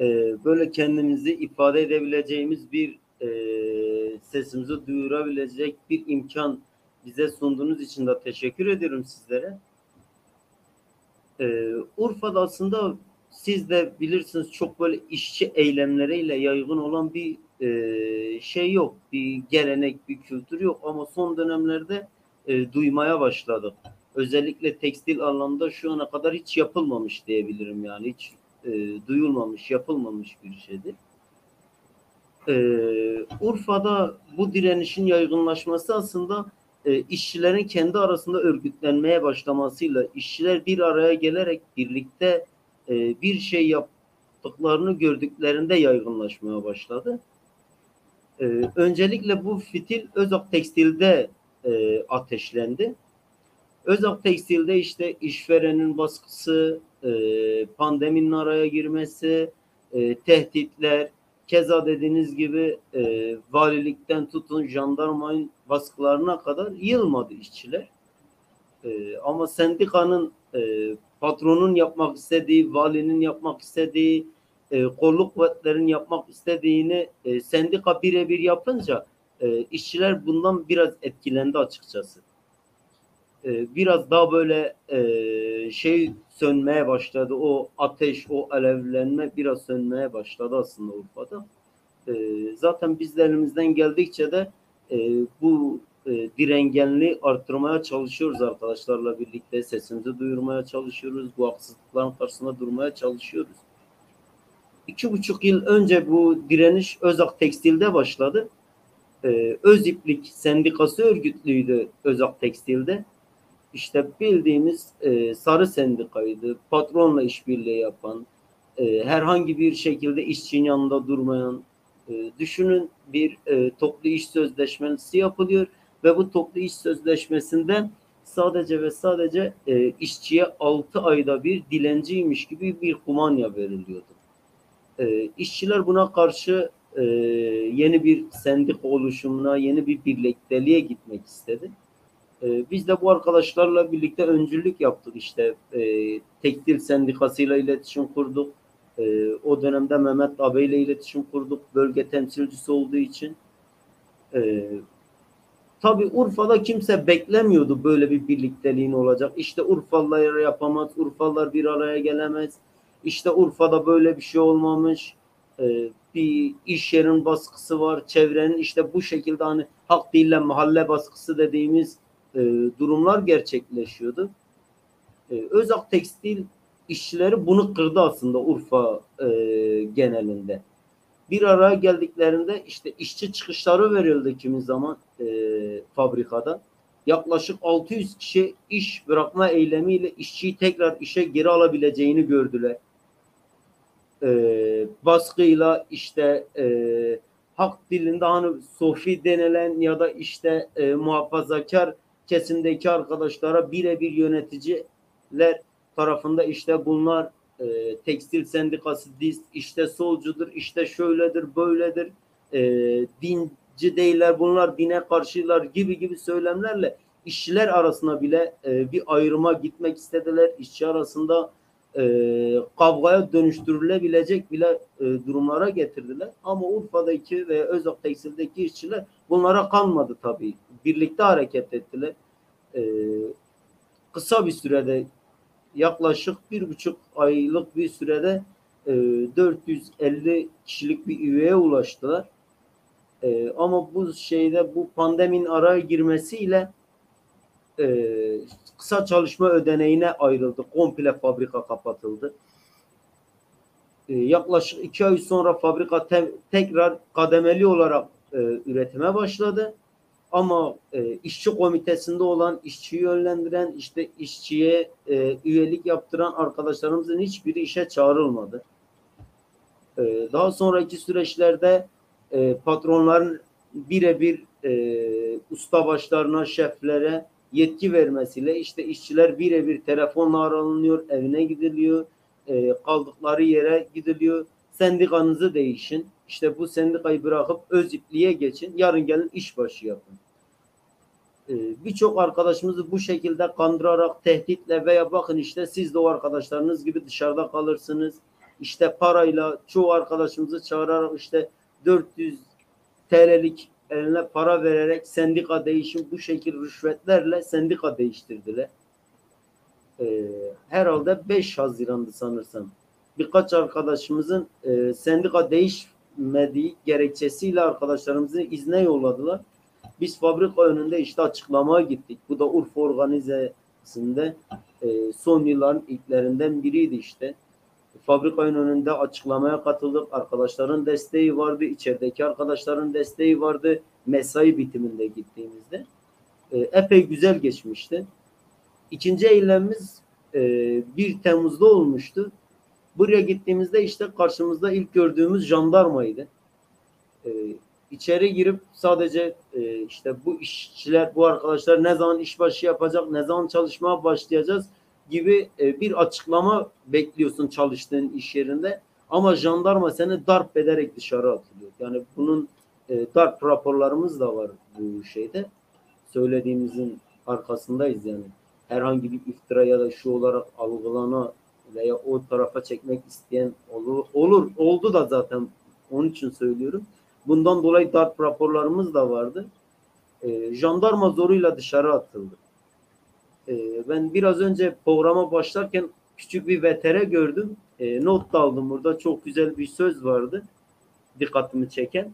Ee, böyle kendimizi ifade edebileceğimiz bir e, sesimizi duyurabilecek bir imkan bize sunduğunuz için de teşekkür ediyorum sizlere. Ee, Urfa'da aslında siz de bilirsiniz çok böyle işçi eylemleriyle yaygın olan bir e, şey yok. Bir gelenek, bir kültür yok ama son dönemlerde e, duymaya başladık. Özellikle tekstil anlamda şu ana kadar hiç yapılmamış diyebilirim yani. Hiç e, duyulmamış, yapılmamış bir şeydir. E, Urfa'da bu direnişin yaygınlaşması aslında e, işçilerin kendi arasında örgütlenmeye başlamasıyla işçiler bir araya gelerek birlikte e, bir şey yaptıklarını gördüklerinde yaygınlaşmaya başladı. E, öncelikle bu fitil Özak Tekstil'de e, ateşlendi. Özak Tekstil'de işte işverenin baskısı, pandeminin araya girmesi, tehditler, keza dediğiniz gibi valilikten tutun jandarmayın baskılarına kadar yılmadı işçiler. Ama sendikanın e, patronun yapmak istediği, valinin yapmak istediği, e, kolluk kuvvetlerin yapmak istediğini e, sendika birebir yapınca e, işçiler bundan biraz etkilendi açıkçası. E, biraz daha böyle e, şey sönmeye başladı. O ateş, o alevlenme biraz sönmeye başladı aslında Urfa'da. E, zaten biz de elimizden geldikçe de e, bu e, direngenliği arttırmaya çalışıyoruz arkadaşlarla birlikte. Sesimizi duyurmaya çalışıyoruz. Bu haksızlıkların karşısında durmaya çalışıyoruz. İki buçuk yıl önce bu direniş Özak Tekstil'de başladı. Ee, Öziplik Sendikası örgütlüydü Özak Tekstil'de. İşte bildiğimiz e, sarı sendikaydı. Patronla işbirliği yapan, e, herhangi bir şekilde işçinin yanında durmayan, e, düşünün bir e, toplu iş sözleşmesi yapılıyor ve bu toplu iş sözleşmesinden sadece ve sadece e, işçiye 6 ayda bir dilenciymiş gibi bir kumanya veriliyordu. E, işçiler buna karşı e, yeni bir sendika oluşumuna, yeni bir birlikteliğe gitmek istedi. E, biz de bu arkadaşlarla birlikte öncülük yaptık işte. E, tekstil sendikasıyla iletişim kurduk. E, o dönemde Mehmet Abi ile iletişim kurduk. Bölge temsilcisi olduğu için. E, tabii Urfa'da kimse beklemiyordu böyle bir birlikteliğin olacak. İşte Urfalılar yapamaz, Urfalılar bir araya gelemez. İşte Urfa'da böyle bir şey olmamış. E, bir iş yerin baskısı var. Çevrenin işte bu şekilde hani hak değille mahalle baskısı dediğimiz e, durumlar gerçekleşiyordu. E, Özak Tekstil işçileri bunu kırdı aslında Urfa e, genelinde. Bir araya geldiklerinde işte işçi çıkışları verildi kimi zaman e, fabrikada. Yaklaşık 600 kişi iş bırakma eylemiyle işçiyi tekrar işe geri alabileceğini gördüler. E, baskıyla işte e, hak dilinde hani sofi denilen ya da işte e, muhafazakar kesimdeki arkadaşlara birebir yöneticiler tarafında işte bunlar e, tekstil sendikası diz işte solcudur işte şöyledir böyledir e, dinci değiller bunlar dine karşılar gibi gibi söylemlerle işçiler arasında bile e, bir ayrıma gitmek istediler. İşçi arasında e, kavgaya dönüştürülebilecek bile e, durumlara getirdiler. Ama Urfa'daki ve Özak Tekstil'deki işçiler bunlara kanmadı tabii. Birlikte hareket ettiler. E, kısa bir sürede yaklaşık bir buçuk aylık bir sürede e, 450 kişilik bir üyeye ulaştılar. E, ama bu şeyde bu pandemin araya girmesiyle e, kısa çalışma ödeneğine ayrıldı. Komple fabrika kapatıldı. E, yaklaşık iki ay sonra fabrika te- tekrar kademeli olarak e, üretime başladı. Ama e, işçi komitesinde olan, işçiyi yönlendiren, işte işçiye e, üyelik yaptıran arkadaşlarımızın hiçbiri işe çağrılmadı. E, daha sonraki süreçlerde e, patronların birebir e, ustabaşlarına, şeflere yetki vermesiyle işte işçiler birebir telefonla aranıyor, evine gidiliyor, e, kaldıkları yere gidiliyor. Sendikanızı değişin. İşte bu sendikayı bırakıp öz ipliğe geçin. Yarın gelin işbaşı yapın. E, Birçok arkadaşımızı bu şekilde kandırarak, tehditle veya bakın işte siz de o arkadaşlarınız gibi dışarıda kalırsınız. İşte parayla çoğu arkadaşımızı çağırarak işte 400 TL'lik eline para vererek sendika değişim bu şekil rüşvetlerle sendika değiştirdiler. Ee, herhalde 5 Haziran'dı sanırsam. Birkaç arkadaşımızın e, sendika değişmediği gerekçesiyle arkadaşlarımızı izne yolladılar. Biz fabrika önünde işte açıklamaya gittik. Bu da Urfa organizesinde e, son yılların ilklerinden biriydi işte. Fabrikanın önünde açıklamaya katıldık. Arkadaşların desteği vardı. içerideki arkadaşların desteği vardı. Mesai bitiminde gittiğimizde. E, epey güzel geçmişti. İkinci eylemimiz e, 1 Temmuz'da olmuştu. Buraya gittiğimizde işte karşımızda ilk gördüğümüz jandarmaydı. E, içeri girip sadece e, işte bu işçiler, bu arkadaşlar ne zaman işbaşı yapacak, ne zaman çalışmaya başlayacağız gibi e, bir açıklama bekliyorsun çalıştığın iş yerinde. Ama jandarma seni darp ederek dışarı atılıyor. Yani bunun e, darp raporlarımız da var bu şeyde. Söylediğimizin arkasındayız yani. Herhangi bir iftira ya da şu olarak algılana veya o tarafa çekmek isteyen olur. Olur. Oldu da zaten. Onun için söylüyorum. Bundan dolayı darp raporlarımız da vardı. E, jandarma zoruyla dışarı atıldı. E, ben biraz önce programa başlarken küçük bir vetere gördüm. E, not da aldım burada. Çok güzel bir söz vardı. Dikkatimi çeken.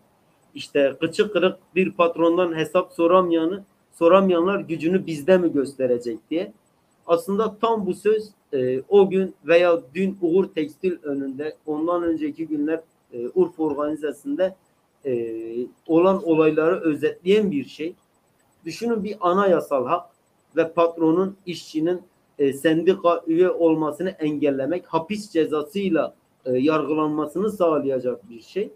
İşte kıçı kırık bir patrondan hesap soramayanı soramayanlar gücünü bizde mi gösterecek diye. Aslında tam bu söz e, o gün veya dün Uğur Tekstil önünde ondan önceki günler e, Urfa organizasında e, olan olayları özetleyen bir şey. Düşünün bir anayasal hak ve patronun işçinin e, sendika üye olmasını engellemek hapis cezasıyla e, yargılanmasını sağlayacak bir şey.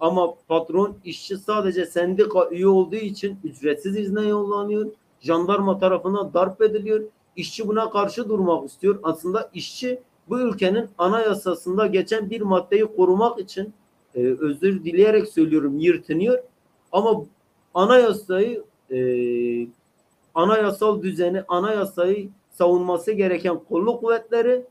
Ama patron işçi sadece sendika üye olduğu için ücretsiz izne yollanıyor. Jandarma tarafından darp ediliyor. İşçi buna karşı durmak istiyor. Aslında işçi bu ülkenin anayasasında geçen bir maddeyi korumak için e, özür dileyerek söylüyorum yırtınıyor. Ama anayasayı e, anayasal düzeni, anayasayı savunması gereken kolluk kuvvetleri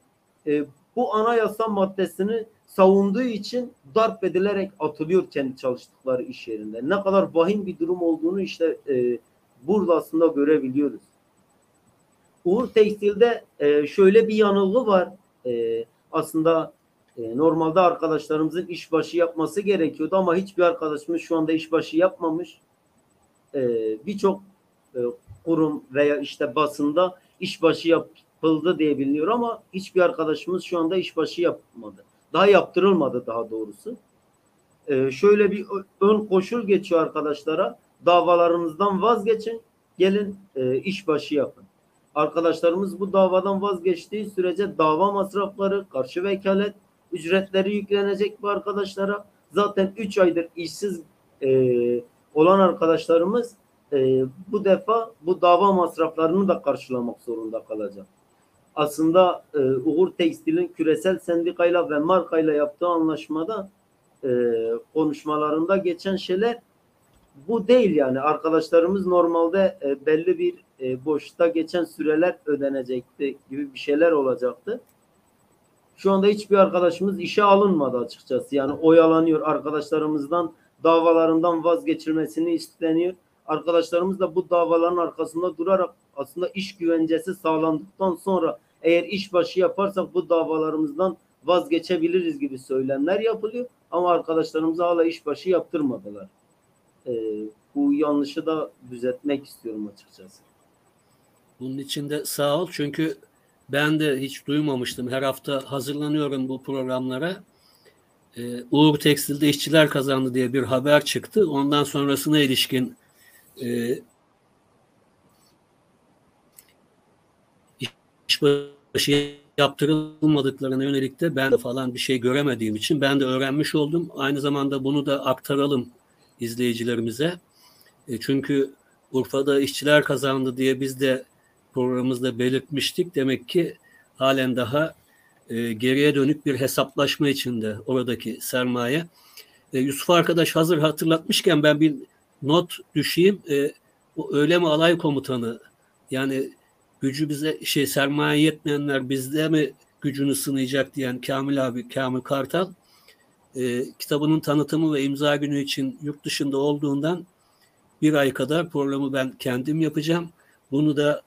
e, bu anayasa maddesini savunduğu için darp edilerek atılıyor kendi çalıştıkları iş yerinde. Ne kadar vahim bir durum olduğunu işte e, burada aslında görebiliyoruz. Uğur Tekstil'de e, şöyle bir yanılgı var. E, aslında e, normalde arkadaşlarımızın işbaşı yapması gerekiyordu ama hiçbir arkadaşımız şu anda işbaşı yapmamış. E, Birçok e, kurum veya işte basında işbaşı yapıldı diye biliniyor ama hiçbir arkadaşımız şu anda işbaşı yapmadı. Daha yaptırılmadı daha doğrusu. Ee, şöyle bir ön koşul geçiyor arkadaşlara. Davalarınızdan vazgeçin. Gelin e, işbaşı yapın. Arkadaşlarımız bu davadan vazgeçtiği sürece dava masrafları, karşı vekalet ücretleri yüklenecek bu arkadaşlara. Zaten 3 aydır işsiz e, olan arkadaşlarımız e, bu defa bu dava masraflarını da karşılamak zorunda kalacak. aslında e, Uğur Tekstil'in küresel sendikayla ve markayla yaptığı anlaşmada e, konuşmalarında geçen şeyler bu değil yani. Arkadaşlarımız normalde e, belli bir e, boşta geçen süreler ödenecekti gibi bir şeyler olacaktı. Şu anda hiçbir arkadaşımız işe alınmadı açıkçası. Yani oyalanıyor arkadaşlarımızdan davalarından vazgeçilmesini isteniyor. Arkadaşlarımız da bu davaların arkasında durarak aslında iş güvencesi sağlandıktan sonra eğer işbaşı yaparsak bu davalarımızdan vazgeçebiliriz gibi söylemler yapılıyor. Ama arkadaşlarımıza hala işbaşı yaptırmadılar. Ee, bu yanlışı da düzeltmek istiyorum açıkçası. Bunun için de sağ ol çünkü ben de hiç duymamıştım. Her hafta hazırlanıyorum bu programlara. Ee, Uğur Tekstil'de işçiler kazandı diye bir haber çıktı. Ondan sonrasına ilişkin e, işbaşı yaptırılmadıklarına yönelik de ben de falan bir şey göremediğim için ben de öğrenmiş oldum. Aynı zamanda bunu da aktaralım izleyicilerimize. E, çünkü Urfa'da işçiler kazandı diye biz de programımızda belirtmiştik. Demek ki halen daha e, geriye dönük bir hesaplaşma içinde oradaki sermaye. E, Yusuf arkadaş hazır hatırlatmışken ben bir not düşeyim. E, o öyle mi alay komutanı yani gücü bize şey sermaye yetmeyenler bizde mi gücünü sınayacak diyen Kamil abi Kamil Kartal e, kitabının tanıtımı ve imza günü için yurt dışında olduğundan bir ay kadar programı ben kendim yapacağım. Bunu da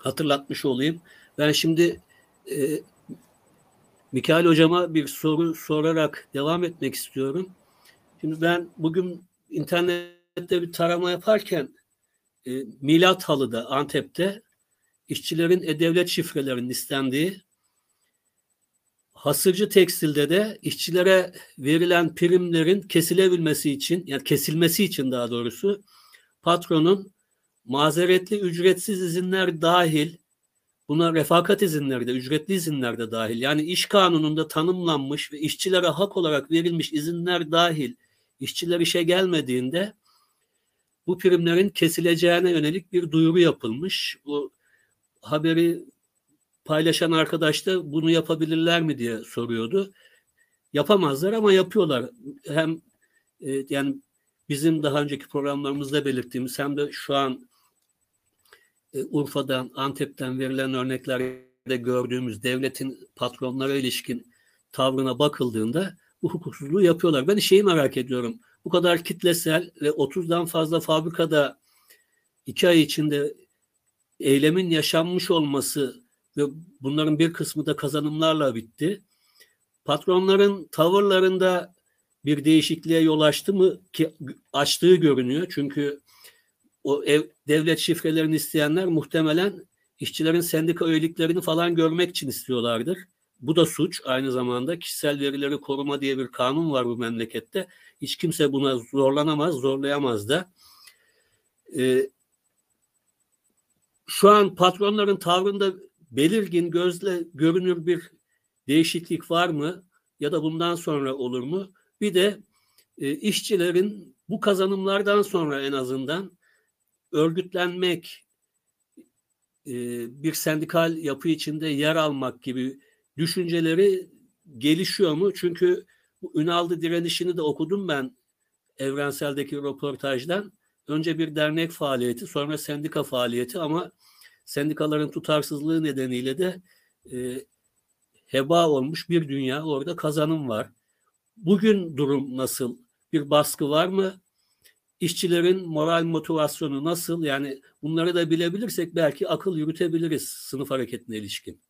hatırlatmış olayım. Ben şimdi e, Mikail hocama bir soru sorarak devam etmek istiyorum. Şimdi ben bugün internette bir tarama yaparken e, Milat Halı'da Antep'te işçilerin e-devlet şifrelerinin istendiği hasırcı tekstilde de işçilere verilen primlerin kesilebilmesi için yani kesilmesi için daha doğrusu patronun mazeretli ücretsiz izinler dahil buna refakat izinleri de ücretli izinler de dahil yani iş kanununda tanımlanmış ve işçilere hak olarak verilmiş izinler dahil işçiler işe gelmediğinde bu primlerin kesileceğine yönelik bir duyuru yapılmış. Bu haberi paylaşan arkadaş da bunu yapabilirler mi diye soruyordu. Yapamazlar ama yapıyorlar. Hem e, yani bizim daha önceki programlarımızda belirttiğimiz hem de şu an e, Urfa'dan, Antep'ten verilen örneklerde gördüğümüz devletin patronlara ilişkin tavrına bakıldığında bu hukuksuzluğu yapıyorlar. Ben şeyi merak ediyorum. Bu kadar kitlesel ve 30'dan fazla fabrikada iki ay içinde eylemin yaşanmış olması ve bunların bir kısmı da kazanımlarla bitti. Patronların tavırlarında bir değişikliğe yol açtı mı ki açtığı görünüyor. Çünkü o ev, devlet şifrelerini isteyenler muhtemelen işçilerin sendika üyeliklerini falan görmek için istiyorlardır. Bu da suç. Aynı zamanda kişisel verileri koruma diye bir kanun var bu memlekette. Hiç kimse buna zorlanamaz, zorlayamaz da. Ee, şu an patronların tavrında belirgin gözle görünür bir değişiklik var mı ya da bundan sonra olur mu? Bir de e, işçilerin bu kazanımlardan sonra en azından örgütlenmek, e, bir sendikal yapı içinde yer almak gibi düşünceleri gelişiyor mu? Çünkü bu Ünal'dı direnişini de okudum ben Evrensel'deki röportajdan. Önce bir dernek faaliyeti, sonra sendika faaliyeti ama sendikaların tutarsızlığı nedeniyle de e, heba olmuş bir dünya orada kazanım var. Bugün durum nasıl? Bir baskı var mı? İşçilerin moral motivasyonu nasıl? Yani bunları da bilebilirsek belki akıl yürütebiliriz sınıf hareketine ilişkin.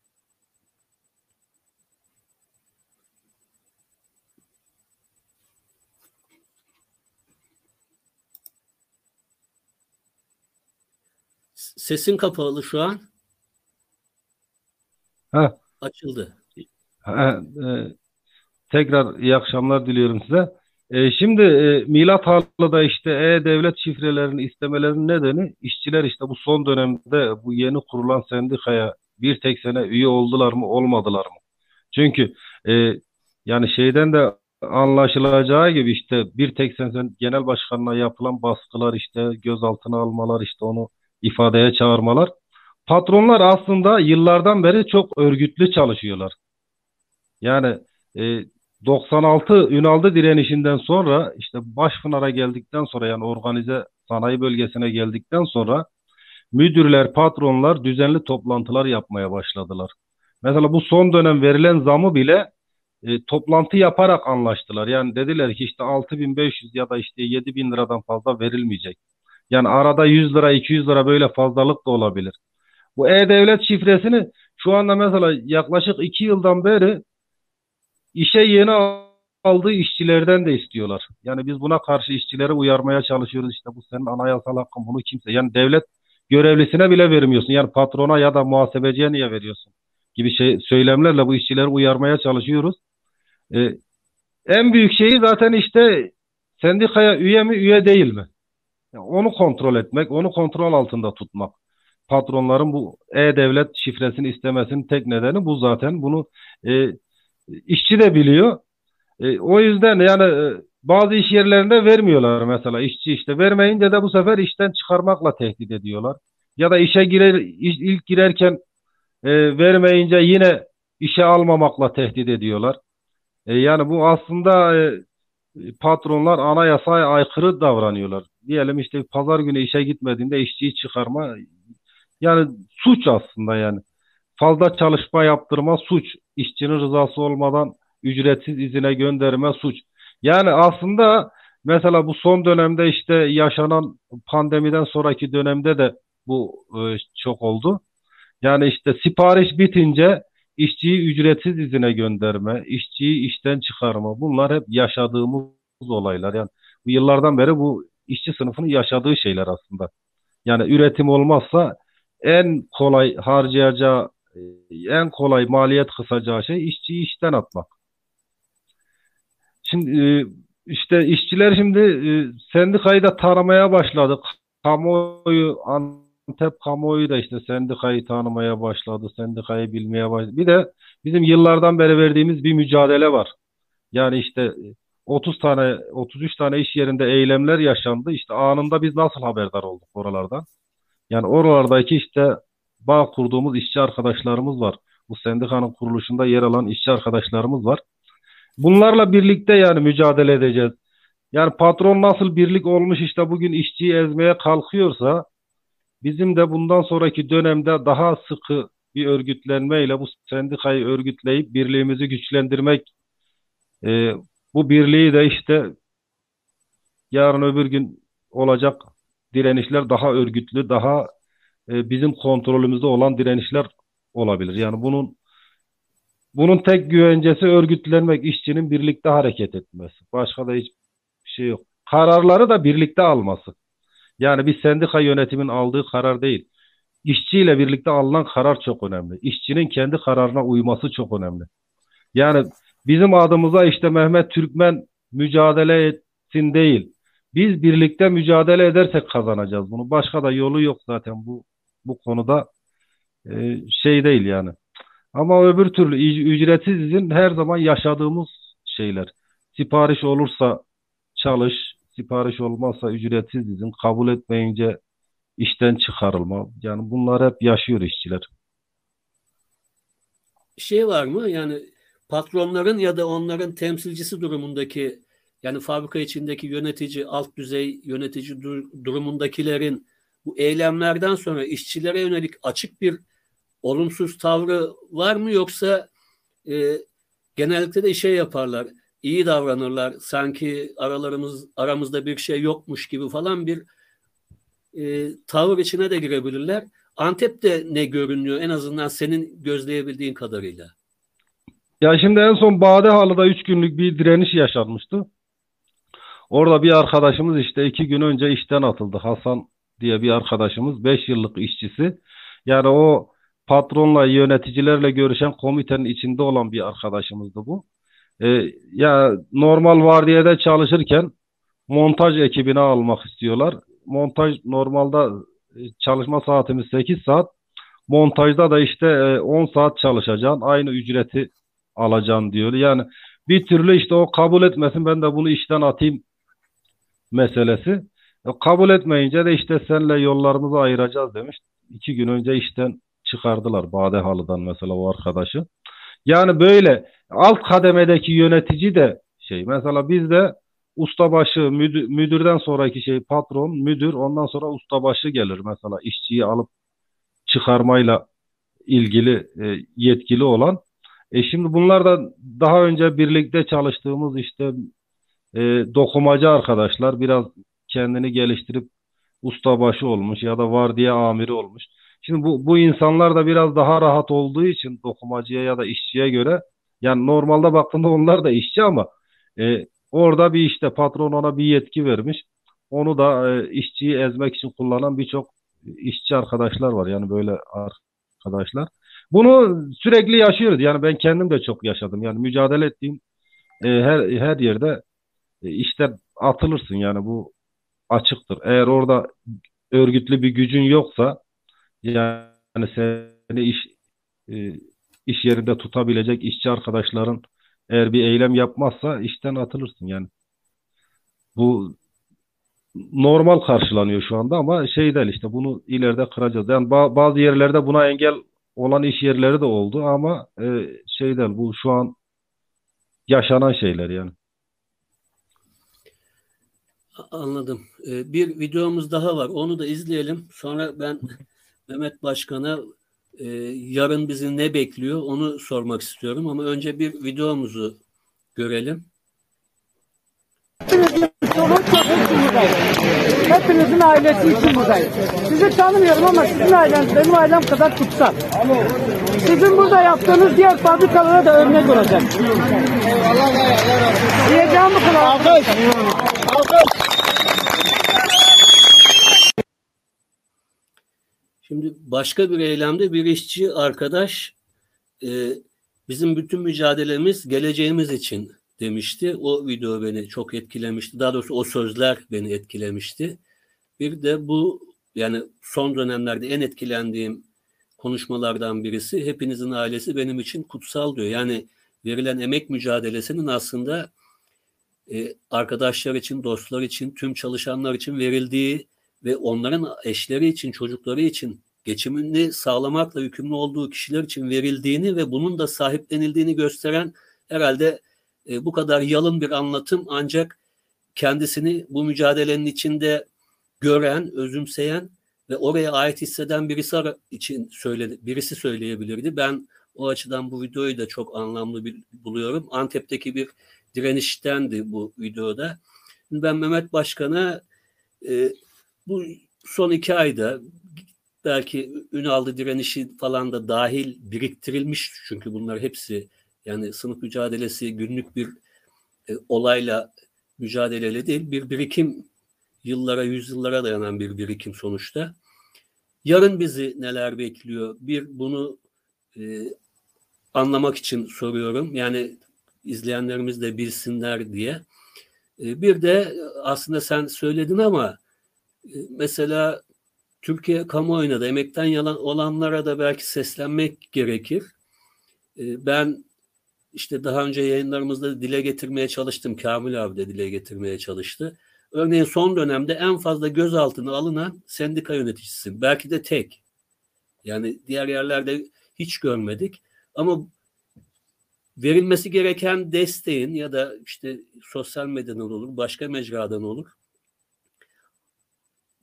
Sesin kapalı şu an. Ha. Açıldı. Ha, e, tekrar iyi akşamlar diliyorum size. E, şimdi e, Milat Halı'da işte e-devlet şifrelerini istemelerinin nedeni işçiler işte bu son dönemde bu yeni kurulan sendikaya bir tek sene üye oldular mı olmadılar mı? Çünkü e, yani şeyden de anlaşılacağı gibi işte bir tek sen genel başkanına yapılan baskılar işte gözaltına almalar işte onu ifadeye çağırmalar patronlar aslında yıllardan beri çok örgütlü çalışıyorlar. Yani e, 96 Ünal'da direnişinden sonra işte Başpınar'a geldikten sonra yani organize sanayi bölgesine geldikten sonra müdürler, patronlar düzenli toplantılar yapmaya başladılar. Mesela bu son dönem verilen zamı bile e, toplantı yaparak anlaştılar. Yani dediler ki işte 6500 ya da işte 7000 liradan fazla verilmeyecek. Yani arada 100 lira 200 lira böyle fazlalık da olabilir. Bu e-devlet şifresini şu anda mesela yaklaşık 2 yıldan beri işe yeni aldığı işçilerden de istiyorlar. Yani biz buna karşı işçileri uyarmaya çalışıyoruz. İşte bu senin anayasal hakkın bunu kimse yani devlet görevlisine bile vermiyorsun. Yani patrona ya da muhasebeciye niye veriyorsun? Gibi şey söylemlerle bu işçileri uyarmaya çalışıyoruz. Ee, en büyük şeyi zaten işte sendikaya üye mi üye değil mi? Yani onu kontrol etmek, onu kontrol altında tutmak. Patronların bu e-devlet şifresini istemesinin tek nedeni bu zaten. Bunu e, işçi de biliyor. E, o yüzden yani e, bazı iş yerlerinde vermiyorlar mesela işçi işte vermeyince de bu sefer işten çıkarmakla tehdit ediyorlar. Ya da işe girer iş, ilk girerken e, vermeyince yine işe almamakla tehdit ediyorlar. E, yani bu aslında e, patronlar anayasaya aykırı davranıyorlar. Diyelim işte pazar günü işe gitmediğinde işçiyi çıkarma yani suç aslında yani. Fazla çalışma yaptırma suç. İşçinin rızası olmadan ücretsiz izine gönderme suç. Yani aslında mesela bu son dönemde işte yaşanan pandemiden sonraki dönemde de bu e, çok oldu. Yani işte sipariş bitince işçiyi ücretsiz izine gönderme, işçiyi işten çıkarma bunlar hep yaşadığımız olaylar. Yani bu yıllardan beri bu işçi sınıfının yaşadığı şeyler aslında. Yani üretim olmazsa en kolay harcayacağı, en kolay maliyet kısacağı şey işçiyi işten atmak. Şimdi e, işte işçiler şimdi e, sendikayı da taramaya başladı. Kamuoyu Antep kamuoyu da işte sendikayı tanımaya başladı, sendikayı bilmeye başladı. Bir de bizim yıllardan beri verdiğimiz bir mücadele var. Yani işte 30 tane, 33 tane iş yerinde eylemler yaşandı. İşte anında biz nasıl haberdar olduk oralardan? Yani oralardaki işte bağ kurduğumuz işçi arkadaşlarımız var. Bu sendikanın kuruluşunda yer alan işçi arkadaşlarımız var. Bunlarla birlikte yani mücadele edeceğiz. Yani patron nasıl birlik olmuş işte bugün işçiyi ezmeye kalkıyorsa bizim de bundan sonraki dönemde daha sıkı bir örgütlenmeyle bu sendikayı örgütleyip birliğimizi güçlendirmek e, bu birliği de işte yarın öbür gün olacak direnişler daha örgütlü, daha e, bizim kontrolümüzde olan direnişler olabilir. Yani bunun bunun tek güvencesi örgütlenmek, işçinin birlikte hareket etmesi. Başka da hiçbir şey yok. Kararları da birlikte alması. Yani bir sendika yönetimin aldığı karar değil. İşçiyle birlikte alınan karar çok önemli. İşçinin kendi kararına uyması çok önemli. Yani bizim adımıza işte Mehmet Türkmen mücadele etsin değil. Biz birlikte mücadele edersek kazanacağız bunu. Başka da yolu yok zaten bu bu konuda e, şey değil yani. Ama öbür türlü ücretsiz izin her zaman yaşadığımız şeyler. Sipariş olursa çalış, sipariş olmazsa ücretsiz izin, kabul etmeyince işten çıkarılma. Yani bunlar hep yaşıyor işçiler. Şey var mı yani patronların ya da onların temsilcisi durumundaki yani fabrika içindeki yönetici, alt düzey yönetici dur- durumundakilerin bu eylemlerden sonra işçilere yönelik açık bir olumsuz tavrı var mı yoksa e, genellikle de şey yaparlar, iyi davranırlar, sanki aralarımız aramızda bir şey yokmuş gibi falan bir e, tavır içine de girebilirler. Antep'te ne görünüyor en azından senin gözleyebildiğin kadarıyla? Ya şimdi en son Badehalı'da 3 günlük bir direniş yaşanmıştı. Orada bir arkadaşımız işte iki gün önce işten atıldı. Hasan diye bir arkadaşımız 5 yıllık işçisi. Yani o patronla yöneticilerle görüşen komitenin içinde olan bir arkadaşımızdı bu. Ee, ya normal vardiyada çalışırken montaj ekibine almak istiyorlar. Montaj normalde e, çalışma saatimiz 8 saat. Montajda da işte 10 e, saat çalışacaksın. Aynı ücreti alacaksın diyor. Yani bir türlü işte o kabul etmesin ben de bunu işten atayım meselesi. Kabul etmeyince de işte senle yollarımızı ayıracağız demiş. iki gün önce işten çıkardılar Badehalı'dan mesela o arkadaşı. Yani böyle alt kademedeki yönetici de şey mesela bizde ustabaşı müdür, müdürden sonraki şey patron, müdür ondan sonra ustabaşı gelir mesela işçiyi alıp çıkarmayla ilgili e, yetkili olan. E şimdi bunlar da daha önce birlikte çalıştığımız işte e, dokumacı arkadaşlar biraz kendini geliştirip ustabaşı olmuş ya da vardiya amiri olmuş. Şimdi bu, bu insanlar da biraz daha rahat olduğu için dokumacıya ya da işçiye göre yani normalde baktığında onlar da işçi ama e, orada bir işte patron ona bir yetki vermiş. Onu da e, işçiyi ezmek için kullanan birçok işçi arkadaşlar var. Yani böyle arkadaşlar. Bunu sürekli yaşıyoruz. Yani ben kendim de çok yaşadım. Yani mücadele ettiğim e, her her yerde e, işte atılırsın. Yani bu açıktır. Eğer orada örgütlü bir gücün yoksa yani seni iş e, iş yerinde tutabilecek işçi arkadaşların eğer bir eylem yapmazsa işten atılırsın yani. Bu normal karşılanıyor şu anda ama şey değil işte bunu ileride kıracağız. Yani ba- bazı yerlerde buna engel olan iş yerleri de oldu ama e, şey değil bu şu an yaşanan şeyler yani. Anladım. Ee, bir videomuz daha var. Onu da izleyelim. Sonra ben [laughs] Mehmet Başkan'a e, yarın bizi ne bekliyor onu sormak istiyorum. Ama önce bir videomuzu görelim. Hepinizin ailesi için buradayım. Sizi tanımıyorum ama sizin aileniz benim ailem kadar kutsal. Sizin burada yaptığınız diğer fabrikalara da örnek olacak. Diyeceğim bu kadar. Şimdi başka bir eylemde bir işçi arkadaş e, bizim bütün mücadelemiz geleceğimiz için demişti. O video beni çok etkilemişti. Daha doğrusu o sözler beni etkilemişti. Bir de bu yani son dönemlerde en etkilendiğim konuşmalardan birisi hepinizin ailesi benim için kutsal diyor. Yani verilen emek mücadelesinin aslında e, arkadaşlar için, dostlar için, tüm çalışanlar için verildiği ve onların eşleri için, çocukları için geçimini sağlamakla yükümlü olduğu kişiler için verildiğini ve bunun da sahiplenildiğini gösteren herhalde e, bu kadar yalın bir anlatım ancak kendisini bu mücadelenin içinde gören, özümseyen ve oraya ait hisseden birisi için söyledi, birisi söyleyebilirdi. Ben o açıdan bu videoyu da çok anlamlı bir, buluyorum. Antep'teki bir direniştendi bu videoda. Ben Mehmet Başkan'a e, bu son iki ayda belki Ünal'da direnişi falan da dahil biriktirilmiş çünkü bunlar hepsi yani sınıf mücadelesi günlük bir e, olayla mücadeleyle değil bir birikim yıllara yüzyıllara dayanan bir birikim sonuçta. Yarın bizi neler bekliyor? Bir bunu e, anlamak için soruyorum. Yani izleyenlerimiz de bilsinler diye. E, bir de aslında sen söyledin ama e, mesela Türkiye kamuoyuna da emekten yalan olanlara da belki seslenmek gerekir. E, ben işte daha önce yayınlarımızda dile getirmeye çalıştım. Kamil abi de dile getirmeye çalıştı. Örneğin son dönemde en fazla gözaltına alınan sendika yöneticisi. Belki de tek. Yani diğer yerlerde hiç görmedik. Ama verilmesi gereken desteğin ya da işte sosyal medyadan olur, başka mecradan olur.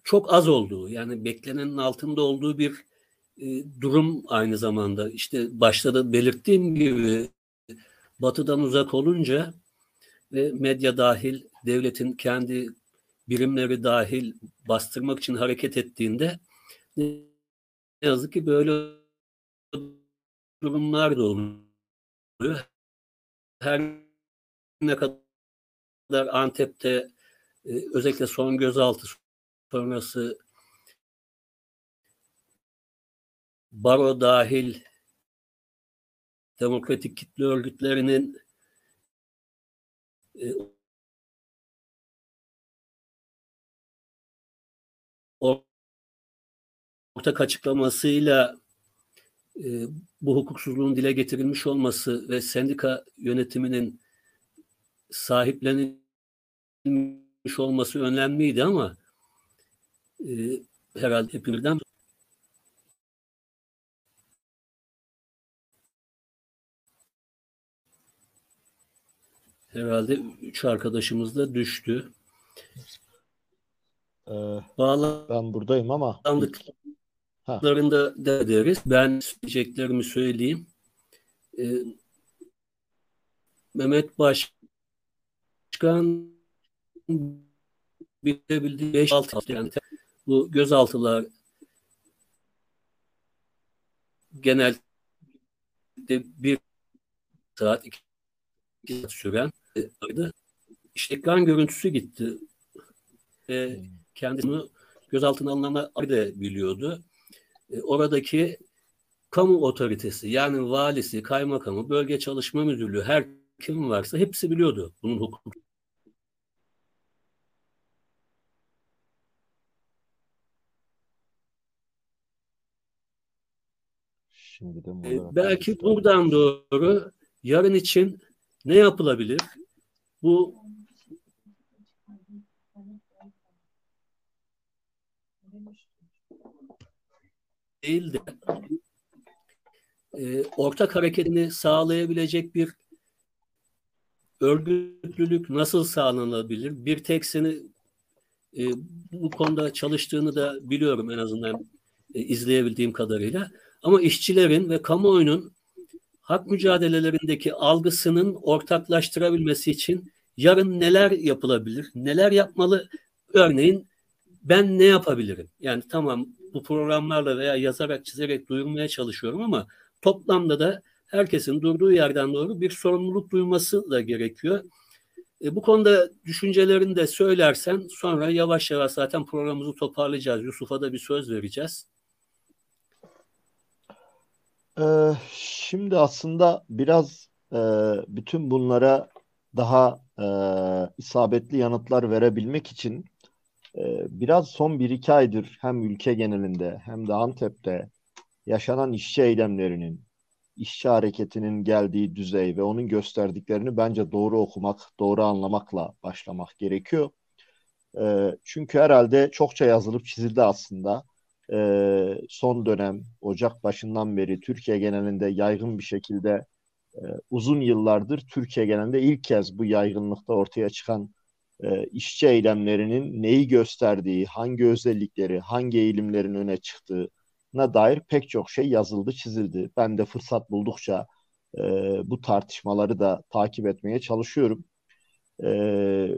Çok az olduğu yani beklenenin altında olduğu bir e, durum aynı zamanda. İşte başta da belirttiğim gibi batıdan uzak olunca ve medya dahil devletin kendi birimleri dahil bastırmak için hareket ettiğinde ne yazık ki böyle durumlar da oluyor. Her ne kadar Antep'te e, özellikle son gözaltı sonrası baro dahil demokratik kitle örgütlerinin e, ortak açıklamasıyla e, bu hukuksuzluğun dile getirilmiş olması ve sendika yönetiminin sahiplenilmiş olması önemliydi ama e, herhalde hepimizden herhalde üç arkadaşımız da düştü. Ee, Bağlan ben buradayım ama Bağlandıklarında da deriz. Ben söyleyeceklerimi söyleyeyim. Ee, Mehmet Başkan bilebildiği 5 6 yani bu gözaltılar genelde bir saat iki saat süren işte ekran görüntüsü gitti. E, kendisini gözaltına alınanlar da biliyordu. E, oradaki kamu otoritesi yani valisi, kaymakamı, bölge çalışma müdürlüğü her kim varsa hepsi biliyordu bunun hukuk. Şimdi de e, belki buradan doğru yarın için ne yapılabilir? Bu değil de e, ortak hareketini sağlayabilecek bir örgütlülük nasıl sağlanabilir? Bir tek seni e, bu konuda çalıştığını da biliyorum en azından e, izleyebildiğim kadarıyla. Ama işçilerin ve kamuoyunun hak mücadelelerindeki algısının ortaklaştırabilmesi için yarın neler yapılabilir? Neler yapmalı? Örneğin ben ne yapabilirim? Yani tamam bu programlarla veya yazarak çizerek duyurmaya çalışıyorum ama toplamda da herkesin durduğu yerden doğru bir sorumluluk duyması da gerekiyor. E, bu konuda düşüncelerini de söylersen sonra yavaş yavaş zaten programımızı toparlayacağız. Yusuf'a da bir söz vereceğiz. Ee, şimdi aslında biraz e, bütün bunlara daha e, isabetli yanıtlar verebilmek için biraz son bir iki aydır hem ülke genelinde hem de Antep'te yaşanan işçi eylemlerinin, işçi hareketinin geldiği düzey ve onun gösterdiklerini bence doğru okumak, doğru anlamakla başlamak gerekiyor. E, çünkü herhalde çokça yazılıp çizildi aslında e, son dönem Ocak başından beri Türkiye genelinde yaygın bir şekilde e, uzun yıllardır Türkiye genelinde ilk kez bu yaygınlıkta ortaya çıkan e, işçi eylemlerinin neyi gösterdiği, hangi özellikleri, hangi eğilimlerin öne çıktığına dair pek çok şey yazıldı, çizildi. Ben de fırsat buldukça e, bu tartışmaları da takip etmeye çalışıyorum. Ee,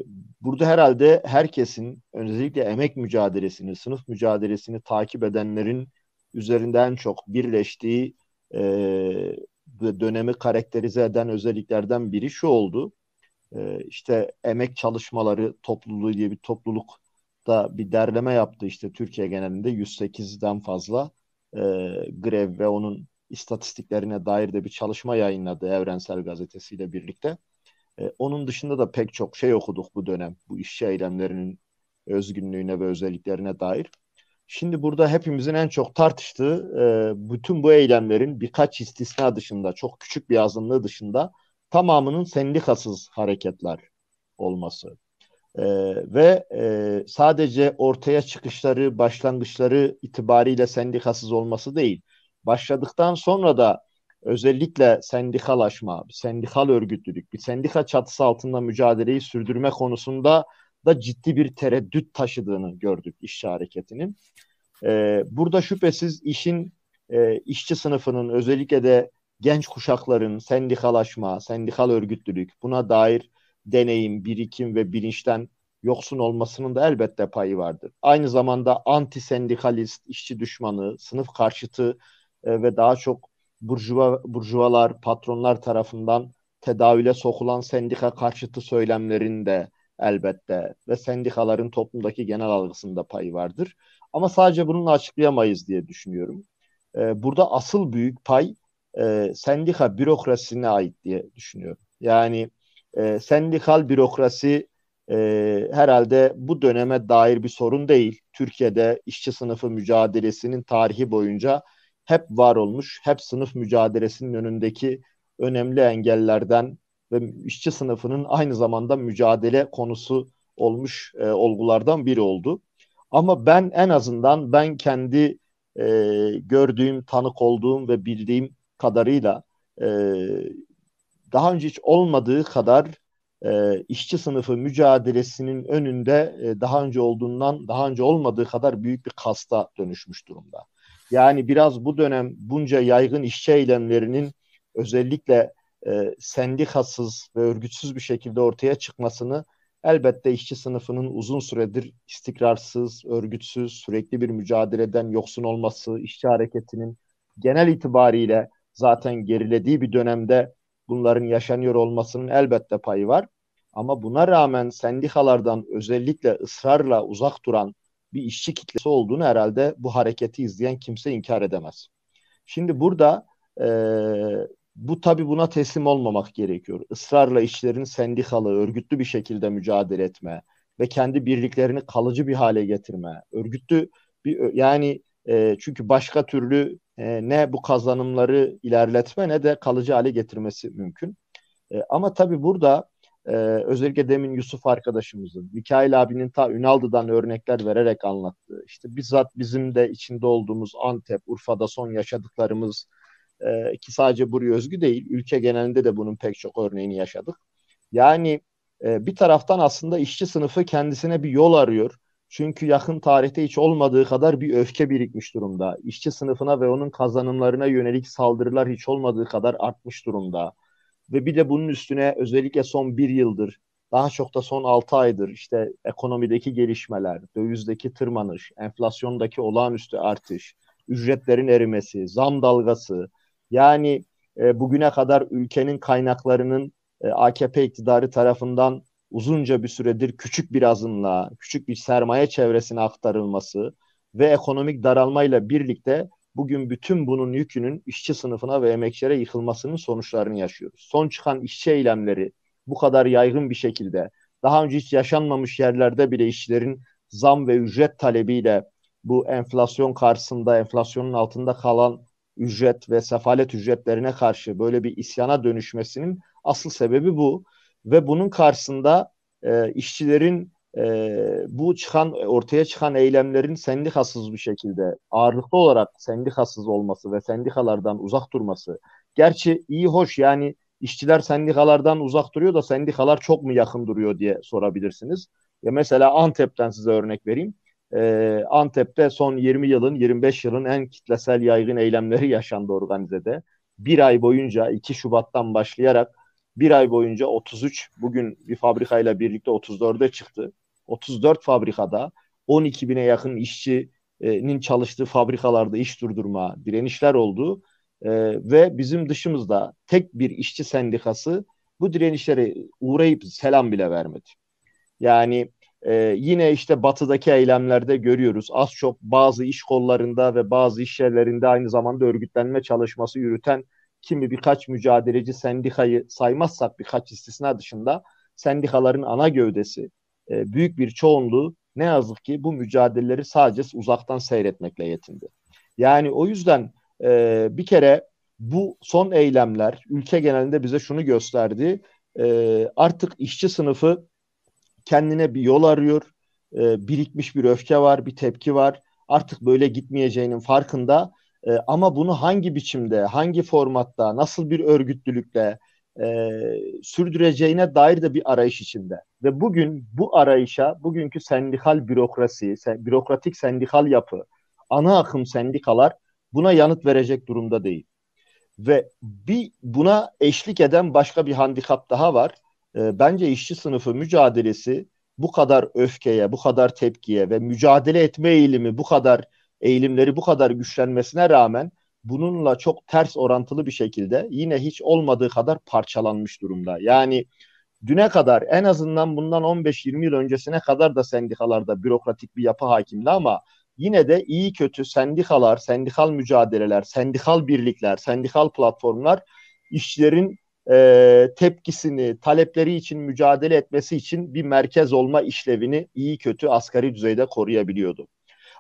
burada herhalde herkesin özellikle emek mücadelesini, sınıf mücadelesini takip edenlerin üzerinden çok birleştiği e, dönemi karakterize eden özelliklerden biri şu oldu. E, işte emek çalışmaları topluluğu diye bir topluluk da bir derleme yaptı işte Türkiye genelinde 108'den fazla e, grev ve onun istatistiklerine dair de bir çalışma yayınladı Evrensel Gazetesi ile birlikte. E, onun dışında da pek çok şey okuduk bu dönem. Bu işçi eylemlerinin özgünlüğüne ve özelliklerine dair. Şimdi burada hepimizin en çok tartıştığı e, bütün bu eylemlerin birkaç istisna dışında, çok küçük bir azınlığı dışında tamamının sendikasız hareketler olması. E, ve e, sadece ortaya çıkışları, başlangıçları itibariyle sendikasız olması değil. Başladıktan sonra da özellikle sendikalaşma, sendikal örgütlülük, bir sendika çatısı altında mücadeleyi sürdürme konusunda da ciddi bir tereddüt taşıdığını gördük işçi hareketinin. Ee, burada şüphesiz işin e, işçi sınıfının özellikle de genç kuşakların sendikalaşma, sendikal örgütlülük buna dair deneyim, birikim ve bilinçten yoksun olmasının da elbette payı vardır. Aynı zamanda anti sendikalist, işçi düşmanı, sınıf karşıtı e, ve daha çok burjuva, burjuvalar, patronlar tarafından tedavüle sokulan sendika karşıtı söylemlerin de elbette ve sendikaların toplumdaki genel algısında payı vardır. Ama sadece bununla açıklayamayız diye düşünüyorum. Ee, burada asıl büyük pay e, sendika bürokrasisine ait diye düşünüyorum. Yani e, sendikal bürokrasi e, herhalde bu döneme dair bir sorun değil. Türkiye'de işçi sınıfı mücadelesinin tarihi boyunca hep var olmuş, hep sınıf mücadelesinin önündeki önemli engellerden ve işçi sınıfının aynı zamanda mücadele konusu olmuş e, olgulardan biri oldu. Ama ben en azından ben kendi e, gördüğüm, tanık olduğum ve bildiğim kadarıyla e, daha önce hiç olmadığı kadar e, işçi sınıfı mücadelesinin önünde e, daha önce olduğundan daha önce olmadığı kadar büyük bir kasta dönüşmüş durumda. Yani biraz bu dönem bunca yaygın işçi eylemlerinin özellikle e, sendikasız ve örgütsüz bir şekilde ortaya çıkmasını elbette işçi sınıfının uzun süredir istikrarsız, örgütsüz, sürekli bir mücadeleden yoksun olması, işçi hareketinin genel itibariyle zaten gerilediği bir dönemde bunların yaşanıyor olmasının elbette payı var. Ama buna rağmen sendikalardan özellikle ısrarla uzak duran bir işçi kitlesi olduğunu herhalde bu hareketi izleyen kimse inkar edemez. Şimdi burada e, bu tabi buna teslim olmamak gerekiyor. Israrla işçilerin sendikalı, örgütlü bir şekilde mücadele etme ve kendi birliklerini kalıcı bir hale getirme. Örgütlü bir yani e, çünkü başka türlü e, ne bu kazanımları ilerletme ne de kalıcı hale getirmesi mümkün. E, ama tabii burada özellikle demin Yusuf arkadaşımızın, Mikail abinin ta Ünaldı'dan örnekler vererek anlattığı, işte bizzat bizim de içinde olduğumuz Antep, Urfa'da son yaşadıklarımız ki sadece buraya özgü değil, ülke genelinde de bunun pek çok örneğini yaşadık. Yani bir taraftan aslında işçi sınıfı kendisine bir yol arıyor çünkü yakın tarihte hiç olmadığı kadar bir öfke birikmiş durumda. İşçi sınıfına ve onun kazanımlarına yönelik saldırılar hiç olmadığı kadar artmış durumda. Ve bir de bunun üstüne özellikle son bir yıldır, daha çok da son altı aydır işte ekonomideki gelişmeler, dövizdeki tırmanış, enflasyondaki olağanüstü artış, ücretlerin erimesi, zam dalgası, yani e, bugüne kadar ülkenin kaynaklarının e, AKP iktidarı tarafından uzunca bir süredir küçük bir azınlığa, küçük bir sermaye çevresine aktarılması ve ekonomik daralmayla birlikte bugün bütün bunun yükünün işçi sınıfına ve emekçilere yıkılmasının sonuçlarını yaşıyoruz. Son çıkan işçi eylemleri bu kadar yaygın bir şekilde daha önce hiç yaşanmamış yerlerde bile işçilerin zam ve ücret talebiyle bu enflasyon karşısında enflasyonun altında kalan ücret ve sefalet ücretlerine karşı böyle bir isyana dönüşmesinin asıl sebebi bu ve bunun karşısında e, işçilerin e, bu çıkan ortaya çıkan eylemlerin sendikasız bir şekilde ağırlıklı olarak sendikasız olması ve sendikalardan uzak durması. Gerçi iyi hoş yani işçiler sendikalardan uzak duruyor da sendikalar çok mu yakın duruyor diye sorabilirsiniz. Ya mesela Antep'ten size örnek vereyim. Ee, Antep'te son 20 yılın 25 yılın en kitlesel yaygın eylemleri yaşandı organizede. Bir ay boyunca 2 Şubat'tan başlayarak bir ay boyunca 33 bugün bir fabrikayla birlikte 34'e çıktı. 34 fabrikada 12 bine yakın işçinin çalıştığı fabrikalarda iş durdurma, direnişler oldu. E, ve bizim dışımızda tek bir işçi sendikası bu direnişlere uğrayıp selam bile vermedi. Yani e, yine işte batıdaki eylemlerde görüyoruz. Az çok bazı iş kollarında ve bazı iş yerlerinde aynı zamanda örgütlenme çalışması yürüten kimi birkaç mücadeleci sendikayı saymazsak birkaç istisna dışında sendikaların ana gövdesi e, büyük bir çoğunluğu ne yazık ki bu mücadeleleri sadece uzaktan seyretmekle yetindi. Yani o yüzden e, bir kere bu son eylemler ülke genelinde bize şunu gösterdi. E, artık işçi sınıfı kendine bir yol arıyor. E, birikmiş bir öfke var, bir tepki var. Artık böyle gitmeyeceğinin farkında e, ama bunu hangi biçimde, hangi formatta, nasıl bir örgütlülükle e, sürdüreceğine dair de bir arayış içinde. Ve bugün bu arayışa, bugünkü sendikal bürokrasi, sen, bürokratik sendikal yapı, ana akım sendikalar buna yanıt verecek durumda değil. Ve bir buna eşlik eden başka bir handikap daha var. E, bence işçi sınıfı mücadelesi bu kadar öfkeye, bu kadar tepkiye ve mücadele etme eğilimi bu kadar eğilimleri bu kadar güçlenmesine rağmen bununla çok ters orantılı bir şekilde yine hiç olmadığı kadar parçalanmış durumda. Yani düne kadar en azından bundan 15-20 yıl öncesine kadar da sendikalarda bürokratik bir yapı hakimdi ama yine de iyi kötü sendikalar, sendikal mücadeleler, sendikal birlikler, sendikal platformlar işçilerin e, tepkisini, talepleri için mücadele etmesi için bir merkez olma işlevini iyi kötü asgari düzeyde koruyabiliyordu.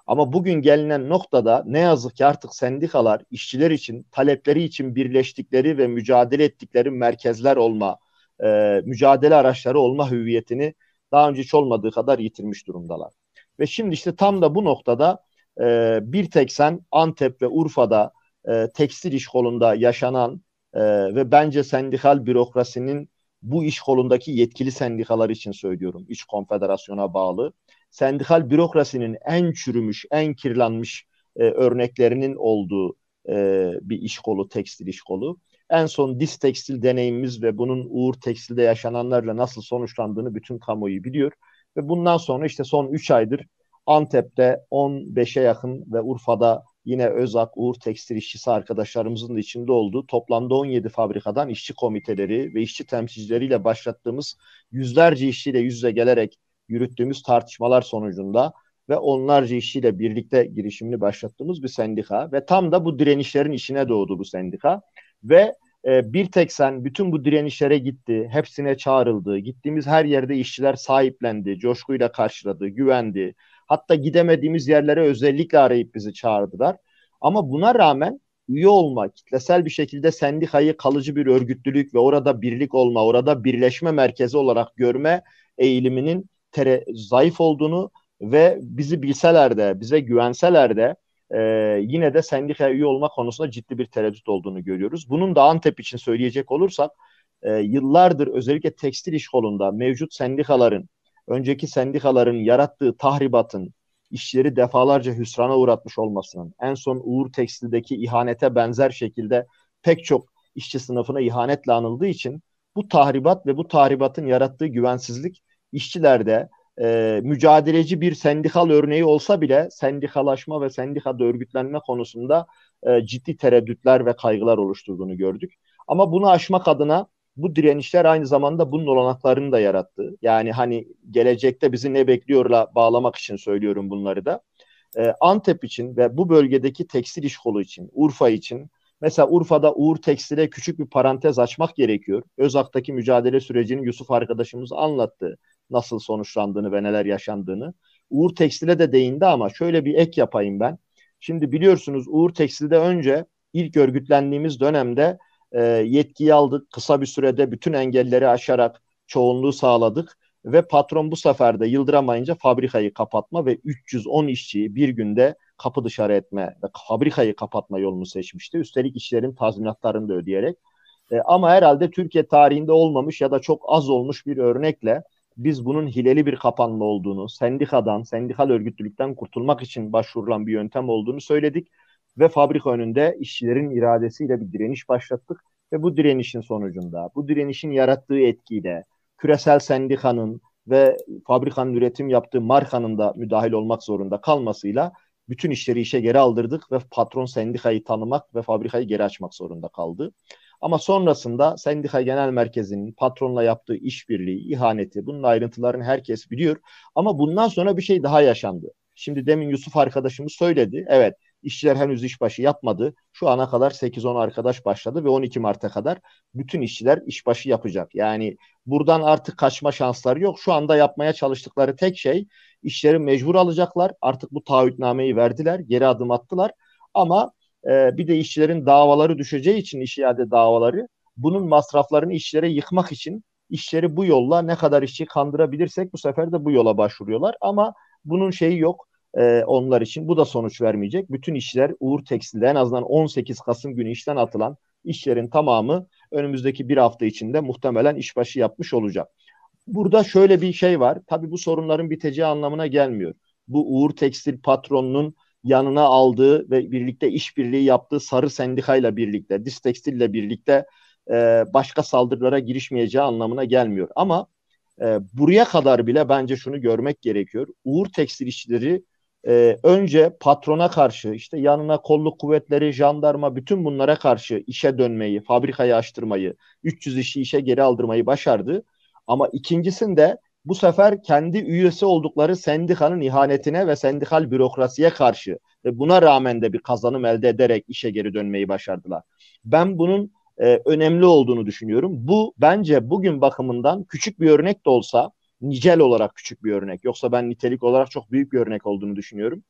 Ama bugün gelinen noktada ne yazık ki artık sendikalar işçiler için, talepleri için birleştikleri ve mücadele ettikleri merkezler olma, e, mücadele araçları olma hüviyetini daha önce hiç olmadığı kadar yitirmiş durumdalar. Ve şimdi işte tam da bu noktada e, bir tek sen Antep ve Urfa'da e, tekstil iş kolunda yaşanan e, ve bence sendikal bürokrasinin bu iş kolundaki yetkili sendikalar için söylüyorum. İş konfederasyona bağlı. Sendikal bürokrasinin en çürümüş, en kirlenmiş e, örneklerinin olduğu e, bir iş kolu, tekstil iş kolu. En son dis tekstil deneyimimiz ve bunun Uğur Tekstil'de yaşananlarla nasıl sonuçlandığını bütün kamuoyu biliyor. Ve bundan sonra işte son 3 aydır Antep'te 15'e yakın ve Urfa'da yine Özak, Uğur Tekstil işçisi arkadaşlarımızın da içinde olduğu toplamda 17 fabrikadan işçi komiteleri ve işçi temsilcileriyle başlattığımız yüzlerce işçiyle yüz yüze gelerek yürüttüğümüz tartışmalar sonucunda ve onlarca işçiyle birlikte girişimini başlattığımız bir sendika ve tam da bu direnişlerin içine doğdu bu sendika ve e, bir tek sen bütün bu direnişlere gitti, hepsine çağrıldı, gittiğimiz her yerde işçiler sahiplendi, coşkuyla karşıladı, güvendi. Hatta gidemediğimiz yerlere özellikle arayıp bizi çağırdılar. Ama buna rağmen üye olma, kitlesel bir şekilde sendikayı kalıcı bir örgütlülük ve orada birlik olma, orada birleşme merkezi olarak görme eğiliminin tere, zayıf olduğunu ve bizi bilseler de, bize güvenseler de e, yine de sendikaya üye olma konusunda ciddi bir tereddüt olduğunu görüyoruz. Bunun da Antep için söyleyecek olursak e, yıllardır özellikle tekstil iş kolunda mevcut sendikaların, önceki sendikaların yarattığı tahribatın, işleri defalarca hüsrana uğratmış olmasının, en son Uğur Tekstil'deki ihanete benzer şekilde pek çok işçi sınıfına ihanetle anıldığı için bu tahribat ve bu tahribatın yarattığı güvensizlik işçilerde e, mücadeleci bir sendikal örneği olsa bile sendikalaşma ve sendikada örgütlenme konusunda e, ciddi tereddütler ve kaygılar oluşturduğunu gördük. Ama bunu aşmak adına bu direnişler aynı zamanda bunun olanaklarını da yarattı. Yani hani gelecekte bizi ne bekliyorla bağlamak için söylüyorum bunları da. Ee, Antep için ve bu bölgedeki tekstil iş kolu için, Urfa için mesela Urfa'da Uğur Tekstil'e küçük bir parantez açmak gerekiyor. Özak'taki mücadele sürecini Yusuf arkadaşımız anlattı. Nasıl sonuçlandığını ve neler yaşandığını. Uğur Tekstil'e de değindi ama şöyle bir ek yapayım ben. Şimdi biliyorsunuz Uğur Tekstil'de önce ilk örgütlendiğimiz dönemde e, yetkiyi aldık. Kısa bir sürede bütün engelleri aşarak çoğunluğu sağladık ve patron bu sefer de yıldıramayınca fabrikayı kapatma ve 310 işçiyi bir günde kapı dışarı etme ve fabrikayı kapatma yolunu seçmişti. Üstelik işlerin tazminatlarını da ödeyerek. E, ama herhalde Türkiye tarihinde olmamış ya da çok az olmuş bir örnekle biz bunun hileli bir kapanma olduğunu, sendikadan, sendikal örgütlülükten kurtulmak için başvurulan bir yöntem olduğunu söyledik ve fabrika önünde işçilerin iradesiyle bir direniş başlattık ve bu direnişin sonucunda, bu direnişin yarattığı etkiyle küresel sendikanın ve fabrikanın üretim yaptığı markanın da müdahil olmak zorunda kalmasıyla bütün işleri işe geri aldırdık ve patron sendikayı tanımak ve fabrikayı geri açmak zorunda kaldı. Ama sonrasında sendika genel merkezinin patronla yaptığı işbirliği, ihaneti, bunun ayrıntılarını herkes biliyor. Ama bundan sonra bir şey daha yaşandı. Şimdi demin Yusuf arkadaşımız söyledi. Evet İşçiler henüz işbaşı yapmadı. Şu ana kadar 8-10 arkadaş başladı ve 12 Mart'a kadar bütün işçiler işbaşı yapacak. Yani buradan artık kaçma şansları yok. Şu anda yapmaya çalıştıkları tek şey işleri mecbur alacaklar. Artık bu taahhütnameyi verdiler, geri adım attılar. Ama e, bir de işçilerin davaları düşeceği için iş iade davaları bunun masraflarını işçilere yıkmak için işleri bu yolla ne kadar işçi kandırabilirsek bu sefer de bu yola başvuruyorlar. Ama bunun şeyi yok e, onlar için. Bu da sonuç vermeyecek. Bütün işler Uğur Tekstil'de en azından 18 Kasım günü işten atılan işlerin tamamı önümüzdeki bir hafta içinde muhtemelen işbaşı yapmış olacak. Burada şöyle bir şey var. Tabii bu sorunların biteceği anlamına gelmiyor. Bu Uğur Tekstil patronunun yanına aldığı ve birlikte işbirliği yaptığı sarı sendikayla birlikte, Dis Tekstil'le birlikte e, başka saldırılara girişmeyeceği anlamına gelmiyor. Ama e, buraya kadar bile bence şunu görmek gerekiyor. Uğur Tekstil işçileri e, önce patrona karşı işte yanına kolluk kuvvetleri, jandarma bütün bunlara karşı işe dönmeyi, fabrikayı açtırmayı, 300 işi işe geri aldırmayı başardı. Ama ikincisinde bu sefer kendi üyesi oldukları sendikanın ihanetine ve sendikal bürokrasiye karşı ve buna rağmen de bir kazanım elde ederek işe geri dönmeyi başardılar. Ben bunun e, önemli olduğunu düşünüyorum. Bu bence bugün bakımından küçük bir örnek de olsa nicel olarak küçük bir örnek. Yoksa ben nitelik olarak çok büyük bir örnek olduğunu düşünüyorum.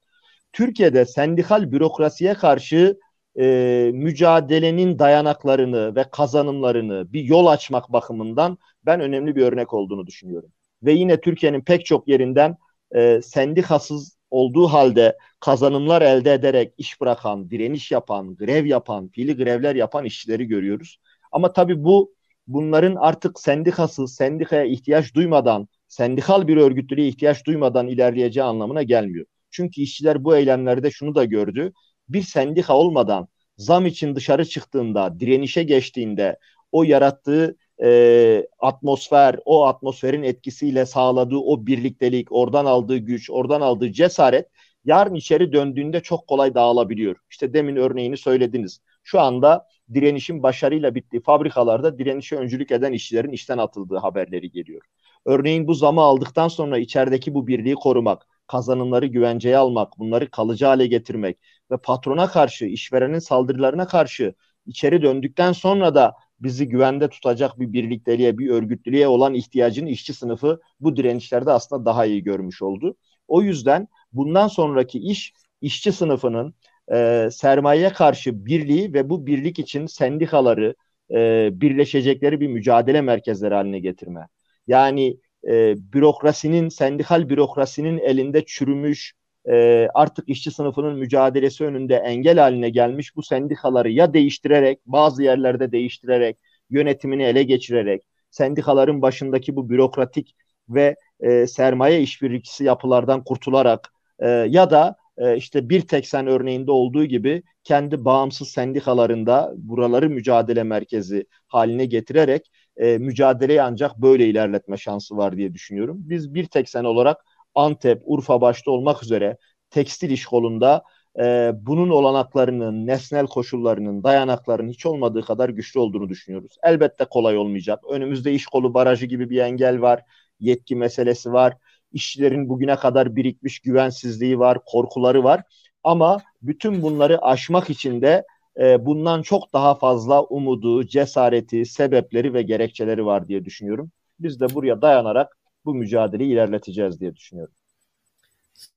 Türkiye'de sendikal bürokrasiye karşı e, mücadelenin dayanaklarını ve kazanımlarını bir yol açmak bakımından ben önemli bir örnek olduğunu düşünüyorum. Ve yine Türkiye'nin pek çok yerinden e, sendikasız olduğu halde kazanımlar elde ederek iş bırakan, direniş yapan, grev yapan, fiili grevler yapan işçileri görüyoruz. Ama tabii bu bunların artık sendikasız, sendikaya ihtiyaç duymadan, sendikal bir örgütlülüğe ihtiyaç duymadan ilerleyeceği anlamına gelmiyor. Çünkü işçiler bu eylemlerde şunu da gördü. Bir sendika olmadan zam için dışarı çıktığında, direnişe geçtiğinde o yarattığı e, atmosfer, o atmosferin etkisiyle sağladığı o birliktelik, oradan aldığı güç, oradan aldığı cesaret yarın içeri döndüğünde çok kolay dağılabiliyor. İşte demin örneğini söylediniz. Şu anda direnişin başarıyla bittiği fabrikalarda direnişe öncülük eden işçilerin işten atıldığı haberleri geliyor. Örneğin bu zamı aldıktan sonra içerideki bu birliği korumak, kazanımları güvenceye almak, bunları kalıcı hale getirmek ve patrona karşı, işverenin saldırılarına karşı içeri döndükten sonra da bizi güvende tutacak bir birlikteliğe, bir örgütlülüğe olan ihtiyacını işçi sınıfı bu direnişlerde aslında daha iyi görmüş oldu. O yüzden bundan sonraki iş işçi sınıfının e, sermayeye karşı birliği ve bu birlik için sendikaları e, birleşecekleri bir mücadele merkezleri haline getirme. Yani e, bürokrasinin, sendikal bürokrasinin elinde çürümüş, e, artık işçi sınıfının mücadelesi önünde engel haline gelmiş bu sendikaları ya değiştirerek, bazı yerlerde değiştirerek, yönetimini ele geçirerek, sendikaların başındaki bu bürokratik ve e, sermaye işbirlikçisi yapılardan kurtularak e, ya da e, işte bir tek sen örneğinde olduğu gibi kendi bağımsız sendikalarında buraları mücadele merkezi haline getirerek e, mücadeleyi ancak böyle ilerletme şansı var diye düşünüyorum. Biz bir tek sen olarak Antep, Urfa başta olmak üzere tekstil iş kolunda e, bunun olanaklarının, nesnel koşullarının, dayanaklarının hiç olmadığı kadar güçlü olduğunu düşünüyoruz. Elbette kolay olmayacak. Önümüzde iş kolu barajı gibi bir engel var, yetki meselesi var. İşçilerin bugüne kadar birikmiş güvensizliği var, korkuları var. Ama bütün bunları aşmak için de e, bundan çok daha fazla umudu, cesareti, sebepleri ve gerekçeleri var diye düşünüyorum. Biz de buraya dayanarak bu mücadeleyi ilerleteceğiz diye düşünüyorum.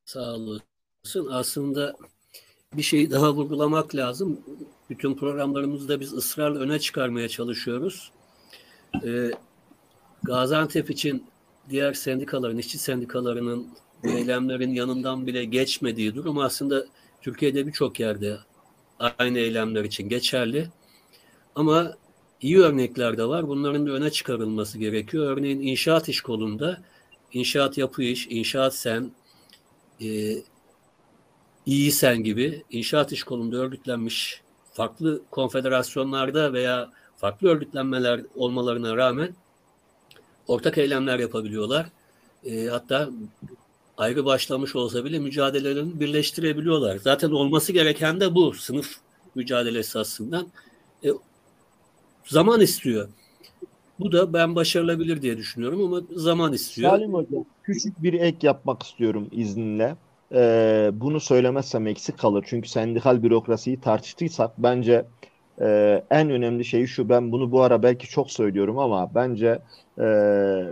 Sağ olasın. Aslında bir şey daha vurgulamak lazım. Bütün programlarımızda biz ısrarla öne çıkarmaya çalışıyoruz. Ee, Gaziantep için diğer sendikaların, işçi sendikalarının eylemlerin yanından bile geçmediği durum aslında Türkiye'de birçok yerde aynı eylemler için geçerli. Ama iyi örnekler de var. Bunların da öne çıkarılması gerekiyor. Örneğin inşaat iş kolunda inşaat yapı iş, inşaat sen, e, iyi sen gibi inşaat iş kolunda örgütlenmiş farklı konfederasyonlarda veya farklı örgütlenmeler olmalarına rağmen ortak eylemler yapabiliyorlar. E, hatta ayrı başlamış olsa bile mücadelelerini birleştirebiliyorlar. Zaten olması gereken de bu sınıf mücadelesi aslında. E, zaman istiyor. Bu da ben başarılabilir diye düşünüyorum ama zaman istiyor. Salim Hocam küçük bir ek yapmak istiyorum izninle. Ee, bunu söylemezsem eksik kalır. Çünkü sendikal bürokrasiyi tartıştıysak bence e, en önemli şey şu. Ben bunu bu ara belki çok söylüyorum ama bence e,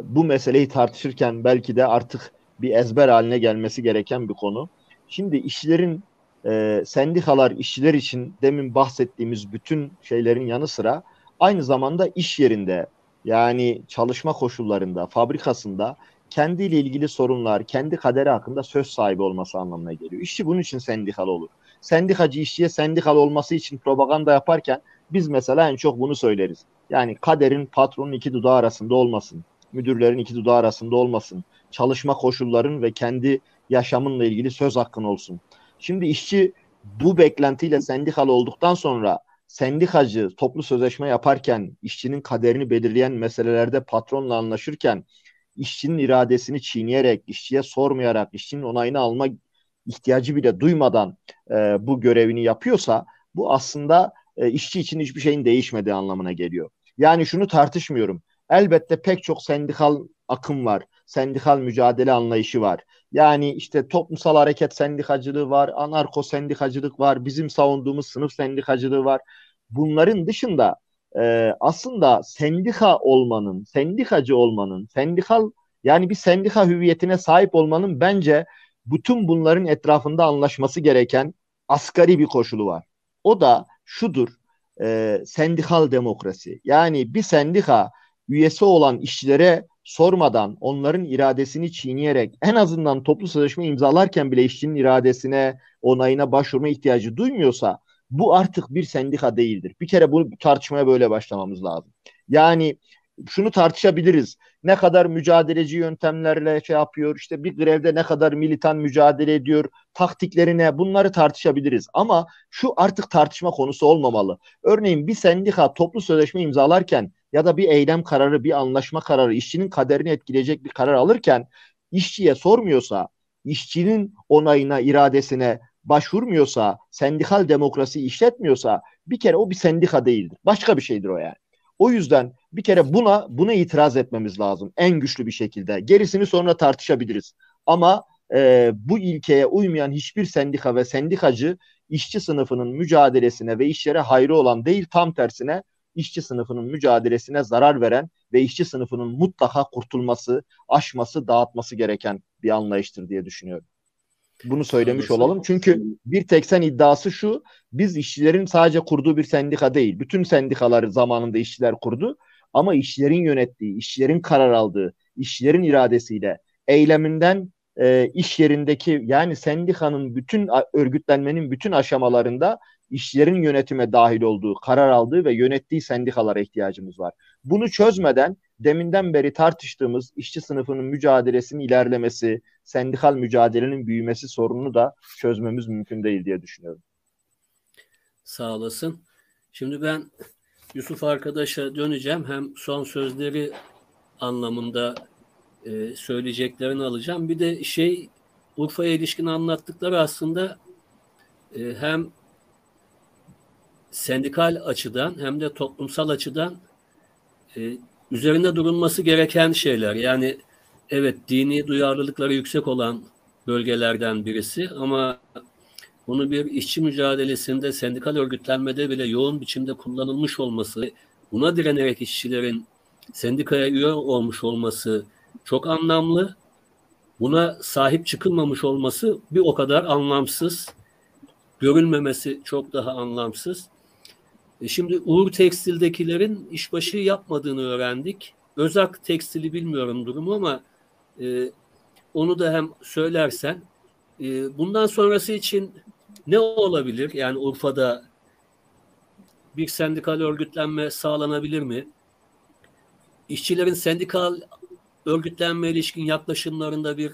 bu meseleyi tartışırken belki de artık bir ezber haline gelmesi gereken bir konu. Şimdi işçilerin e, sendikalar işçiler için demin bahsettiğimiz bütün şeylerin yanı sıra aynı zamanda iş yerinde yani çalışma koşullarında, fabrikasında kendiyle ilgili sorunlar, kendi kaderi hakkında söz sahibi olması anlamına geliyor. İşçi bunun için sendikal olur. Sendikacı işçiye sendikal olması için propaganda yaparken biz mesela en çok bunu söyleriz. Yani kaderin patronun iki dudağı arasında olmasın. Müdürlerin iki dudağı arasında olmasın. Çalışma koşulların ve kendi yaşamınla ilgili söz hakkın olsun. Şimdi işçi bu beklentiyle sendikal olduktan sonra sendikacı toplu sözleşme yaparken, işçinin kaderini belirleyen meselelerde patronla anlaşırken, işçinin iradesini çiğneyerek, işçiye sormayarak, işçinin onayını alma ihtiyacı bile duymadan e, bu görevini yapıyorsa, bu aslında e, işçi için hiçbir şeyin değişmediği anlamına geliyor. Yani şunu tartışmıyorum. Elbette pek çok sendikal akım var. Sendikal mücadele anlayışı var. Yani işte toplumsal hareket sendikacılığı var, anarko sendikacılık var, bizim savunduğumuz sınıf sendikacılığı var. Bunların dışında e, aslında sendika olmanın, sendikacı olmanın, sendikal yani bir sendika hüviyetine sahip olmanın bence bütün bunların etrafında anlaşması gereken asgari bir koşulu var. O da şudur, e, sendikal demokrasi. Yani bir sendika üyesi olan işçilere sormadan onların iradesini çiğneyerek en azından toplu sözleşme imzalarken bile işçinin iradesine, onayına başvurma ihtiyacı duymuyorsa bu artık bir sendika değildir. Bir kere bu tartışmaya böyle başlamamız lazım. Yani şunu tartışabiliriz. Ne kadar mücadeleci yöntemlerle şey yapıyor, işte bir grevde ne kadar militan mücadele ediyor, taktiklerine bunları tartışabiliriz. Ama şu artık tartışma konusu olmamalı. Örneğin bir sendika toplu sözleşme imzalarken ya da bir eylem kararı, bir anlaşma kararı, işçinin kaderini etkileyecek bir karar alırken işçiye sormuyorsa, işçinin onayına, iradesine başvurmuyorsa, sendikal demokrasi işletmiyorsa bir kere o bir sendika değildir. Başka bir şeydir o yani. O yüzden bir kere buna buna itiraz etmemiz lazım en güçlü bir şekilde. Gerisini sonra tartışabiliriz. Ama e, bu ilkeye uymayan hiçbir sendika ve sendikacı işçi sınıfının mücadelesine ve işlere hayrı olan değil tam tersine işçi sınıfının mücadelesine zarar veren ve işçi sınıfının mutlaka kurtulması, aşması, dağıtması gereken bir anlayıştır diye düşünüyorum. Bunu söylemiş olalım. Çünkü bir tek sen iddiası şu. Biz işçilerin sadece kurduğu bir sendika değil. Bütün sendikaları zamanında işçiler kurdu. Ama işçilerin yönettiği, işçilerin karar aldığı, işçilerin iradesiyle eyleminden e, iş yerindeki yani sendikanın bütün örgütlenmenin bütün aşamalarında işçilerin yönetime dahil olduğu, karar aldığı ve yönettiği sendikalara ihtiyacımız var. Bunu çözmeden deminden beri tartıştığımız işçi sınıfının mücadelesinin ilerlemesi, sendikal mücadelenin büyümesi sorununu da çözmemiz mümkün değil diye düşünüyorum. Sağ olasın. Şimdi ben Yusuf arkadaşa döneceğim. Hem son sözleri anlamında e, söyleyeceklerini alacağım. Bir de şey Urfa'ya ilişkin anlattıkları aslında e, hem sendikal açıdan hem de toplumsal açıdan e, üzerinde durulması gereken şeyler. Yani evet dini duyarlılıkları yüksek olan bölgelerden birisi ama bunu bir işçi mücadelesinde, sendikal örgütlenmede bile yoğun biçimde kullanılmış olması, buna direnerek işçilerin sendikaya üye olmuş olması çok anlamlı. Buna sahip çıkılmamış olması bir o kadar anlamsız. Görülmemesi çok daha anlamsız. E şimdi Uğur Tekstil'dekilerin işbaşı yapmadığını öğrendik. Özak Tekstil'i bilmiyorum durumu ama e, onu da hem söylersen e, bundan sonrası için ne olabilir? Yani Urfa'da bir sendikal örgütlenme sağlanabilir mi? İşçilerin sendikal örgütlenme ilişkin yaklaşımlarında bir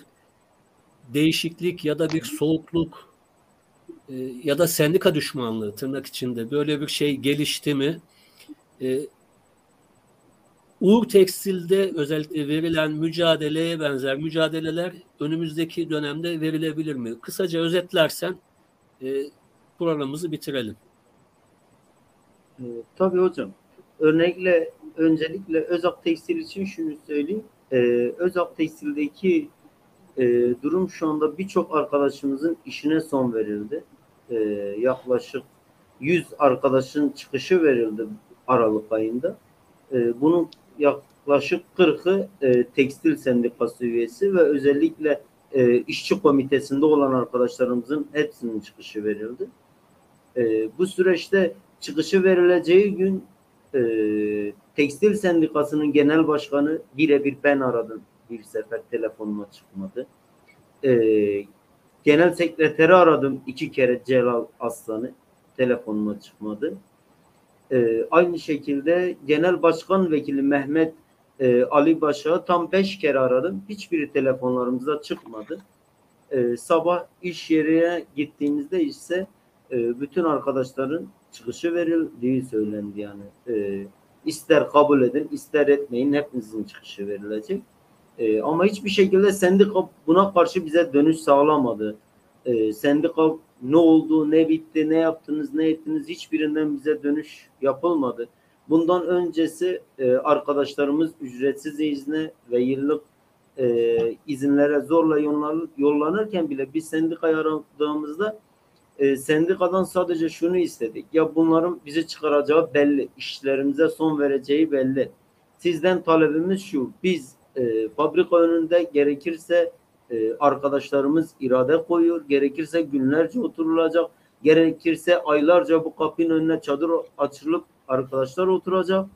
değişiklik ya da bir soğukluk e, ya da sendika düşmanlığı tırnak içinde böyle bir şey gelişti mi? E, Uğur Tekstil'de özellikle verilen mücadeleye benzer mücadeleler önümüzdeki dönemde verilebilir mi? Kısaca özetlersen e, programımızı bitirelim. E, tabii hocam. Örnekle öncelikle Özak Tekstil için şunu söyleyeyim. E, Özak Tekstil'deki e, durum şu anda birçok arkadaşımızın işine son verildi. E, yaklaşık 100 arkadaşın çıkışı verildi Aralık ayında. E, bunun yaklaşık 40'ı e, tekstil sendikası üyesi ve özellikle e, işçi komitesinde olan arkadaşlarımızın hepsinin çıkışı verildi. E, bu süreçte çıkışı verileceği gün e, tekstil sendikasının genel başkanı birebir ben aradım bir sefer telefonuma çıkmadı. E, genel sekreteri aradım iki kere Celal Aslan'ı telefonuma çıkmadı. E, aynı şekilde genel başkan vekili Mehmet e, Ali Baş'a tam beş kere aradım. Hiçbiri telefonlarımıza çıkmadı. E, sabah iş yerine gittiğimizde ise e, bütün arkadaşların çıkışı verildiği söylendi yani. E, ister kabul edin, ister etmeyin hepinizin çıkışı verilecek. E, ama hiçbir şekilde sendika buna karşı bize dönüş sağlamadı. E, sendika ne oldu, ne bitti, ne yaptınız, ne ettiniz hiçbirinden bize dönüş yapılmadı. Bundan öncesi e, arkadaşlarımız ücretsiz izne ve yıllık e, izinlere zorla yollanırken bile biz sendikayı aradığımızda e, sendikadan sadece şunu istedik. Ya bunların bizi çıkaracağı belli, işlerimize son vereceği belli. Sizden talebimiz şu, biz e, fabrika önünde gerekirse e, arkadaşlarımız irade koyuyor, gerekirse günlerce oturulacak, gerekirse aylarca bu kapının önüne çadır açılıp arkadaşlar oturacak.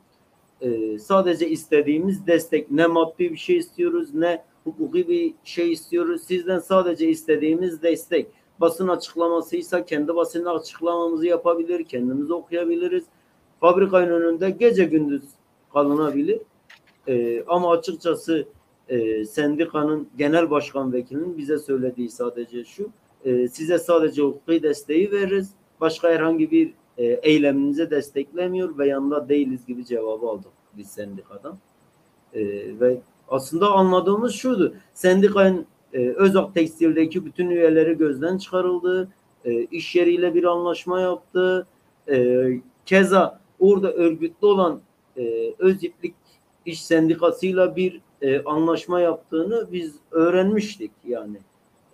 Ee, sadece istediğimiz destek ne maddi bir şey istiyoruz ne hukuki bir şey istiyoruz. Sizden sadece istediğimiz destek. Basın açıklamasıysa kendi basın açıklamamızı yapabilir, kendimiz okuyabiliriz. Fabrikanın önünde gece gündüz kalınabilir. E, ama açıkçası e, sendikanın genel başkan vekilinin bize söylediği sadece şu. E, size sadece hukuki desteği veririz. Başka herhangi bir e, eyleminize desteklemiyor ve yanında değiliz gibi cevabı aldık biz sendikadan. E, ve aslında anladığımız şuydu. Sendikanın e, Özak Tekstil'deki bütün üyeleri gözden çıkarıldı. E, iş yeriyle bir anlaşma yaptı. E, keza orada örgütlü olan e, Öziplik İş Sendikası'yla bir e, anlaşma yaptığını biz öğrenmiştik yani.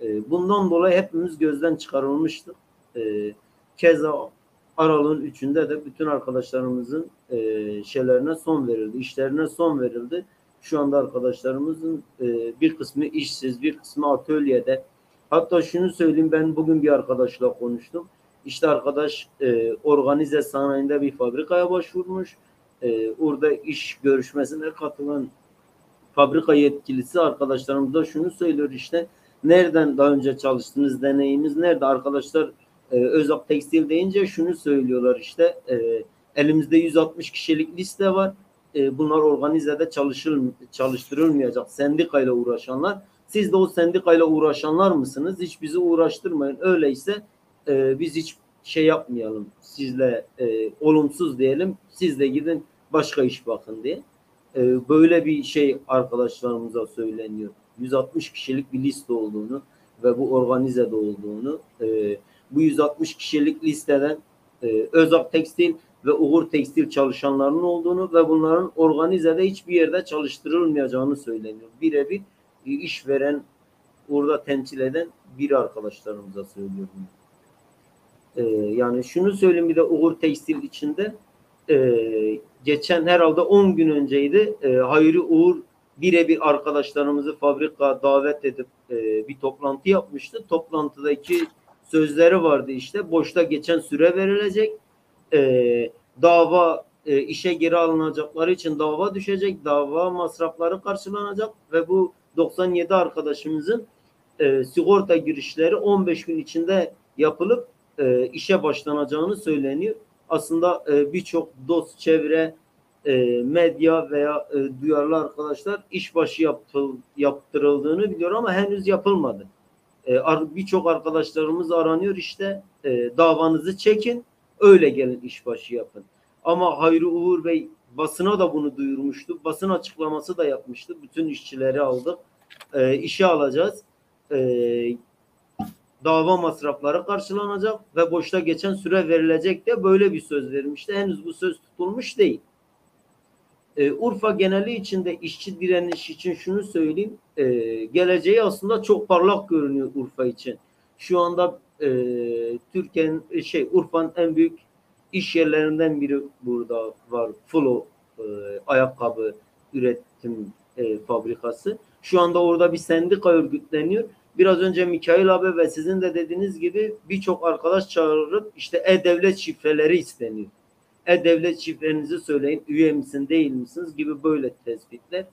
E, bundan dolayı hepimiz gözden çıkarılmıştık. E, keza Aralığın üçünde de bütün arkadaşlarımızın e, şeylerine son verildi, işlerine son verildi. Şu anda arkadaşlarımızın e, bir kısmı işsiz, bir kısmı atölyede. Hatta şunu söyleyeyim ben bugün bir arkadaşla konuştum. İşte arkadaş e, organize sanayinde bir fabrikaya başvurmuş. E, orada iş görüşmesine katılan fabrika yetkilisi arkadaşlarımız da şunu söylüyor işte. Nereden daha önce çalıştınız deneyimiz nerede? Arkadaşlar e, Özak Tekstil deyince şunu söylüyorlar işte e, elimizde 160 kişilik liste var. E, bunlar organizede çalışır, çalıştırılmayacak sendikayla uğraşanlar. Siz de o sendikayla uğraşanlar mısınız? Hiç bizi uğraştırmayın. Öyleyse e, biz hiç şey yapmayalım sizle e, olumsuz diyelim siz de gidin başka iş bakın diye e, böyle bir şey arkadaşlarımıza söyleniyor. 160 kişilik bir liste olduğunu ve bu organizede olduğunu e, bu 160 kişilik listeden e, Özak Tekstil ve Uğur Tekstil çalışanlarının olduğunu ve bunların organizede hiçbir yerde çalıştırılmayacağını söyleniyor. Birebir e, işveren orada temsil eden bir arkadaşlarımıza söylüyorum. E, yani şunu söyleyeyim bir de Uğur Tekstil içinde e, geçen herhalde 10 gün önceydi. E, Hayri Uğur birebir arkadaşlarımızı fabrika davet edip e, bir toplantı yapmıştı. Toplantıdaki sözleri vardı işte. Boşta geçen süre verilecek. E, dava e, işe geri alınacakları için dava düşecek. Dava masrafları karşılanacak ve bu 97 arkadaşımızın e, sigorta girişleri 15 gün içinde yapılıp e, işe başlanacağını söyleniyor. Aslında e, birçok dost çevre e, medya veya e, duyarlı arkadaşlar işbaşı yaptıl, yaptırıldığını biliyor ama henüz yapılmadı. E, Birçok arkadaşlarımız aranıyor işte e, davanızı çekin öyle gelin işbaşı yapın. Ama Hayri Uğur Bey basına da bunu duyurmuştu. Basın açıklaması da yapmıştı. Bütün işçileri aldık. E, işe alacağız. E, dava masrafları karşılanacak ve boşta geçen süre verilecek de böyle bir söz vermişti. Henüz bu söz tutulmuş değil. Ee, Urfa geneli içinde işçi direniş için şunu söyleyeyim. E, geleceği aslında çok parlak görünüyor Urfa için. Şu anda e, Türkiye'nin e, şey Urfa'nın en büyük iş yerlerinden biri burada var. Flo e, ayakkabı üretim e, fabrikası. Şu anda orada bir sendika örgütleniyor. Biraz önce Mikail abi ve sizin de dediğiniz gibi birçok arkadaş çağırıp işte e-devlet şifreleri isteniyor e-devlet şifrenizi söyleyin, üye misin değil misiniz gibi böyle tespitler.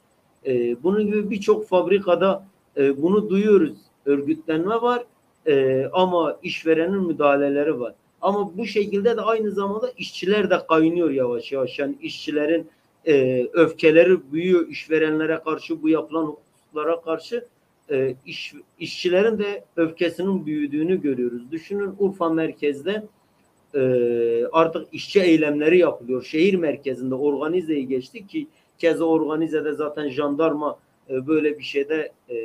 E, bunun gibi birçok fabrikada e, bunu duyuyoruz. Örgütlenme var e, ama işverenin müdahaleleri var. Ama bu şekilde de aynı zamanda işçiler de kaynıyor yavaş yavaş. Yani işçilerin e, öfkeleri büyüyor işverenlere karşı bu yapılan hukuklara karşı e, iş, işçilerin de öfkesinin büyüdüğünü görüyoruz. Düşünün Urfa merkezde e, artık işçi eylemleri yapılıyor. Şehir merkezinde organizeyi geçti ki keza organizede zaten jandarma e, böyle bir şeyde e,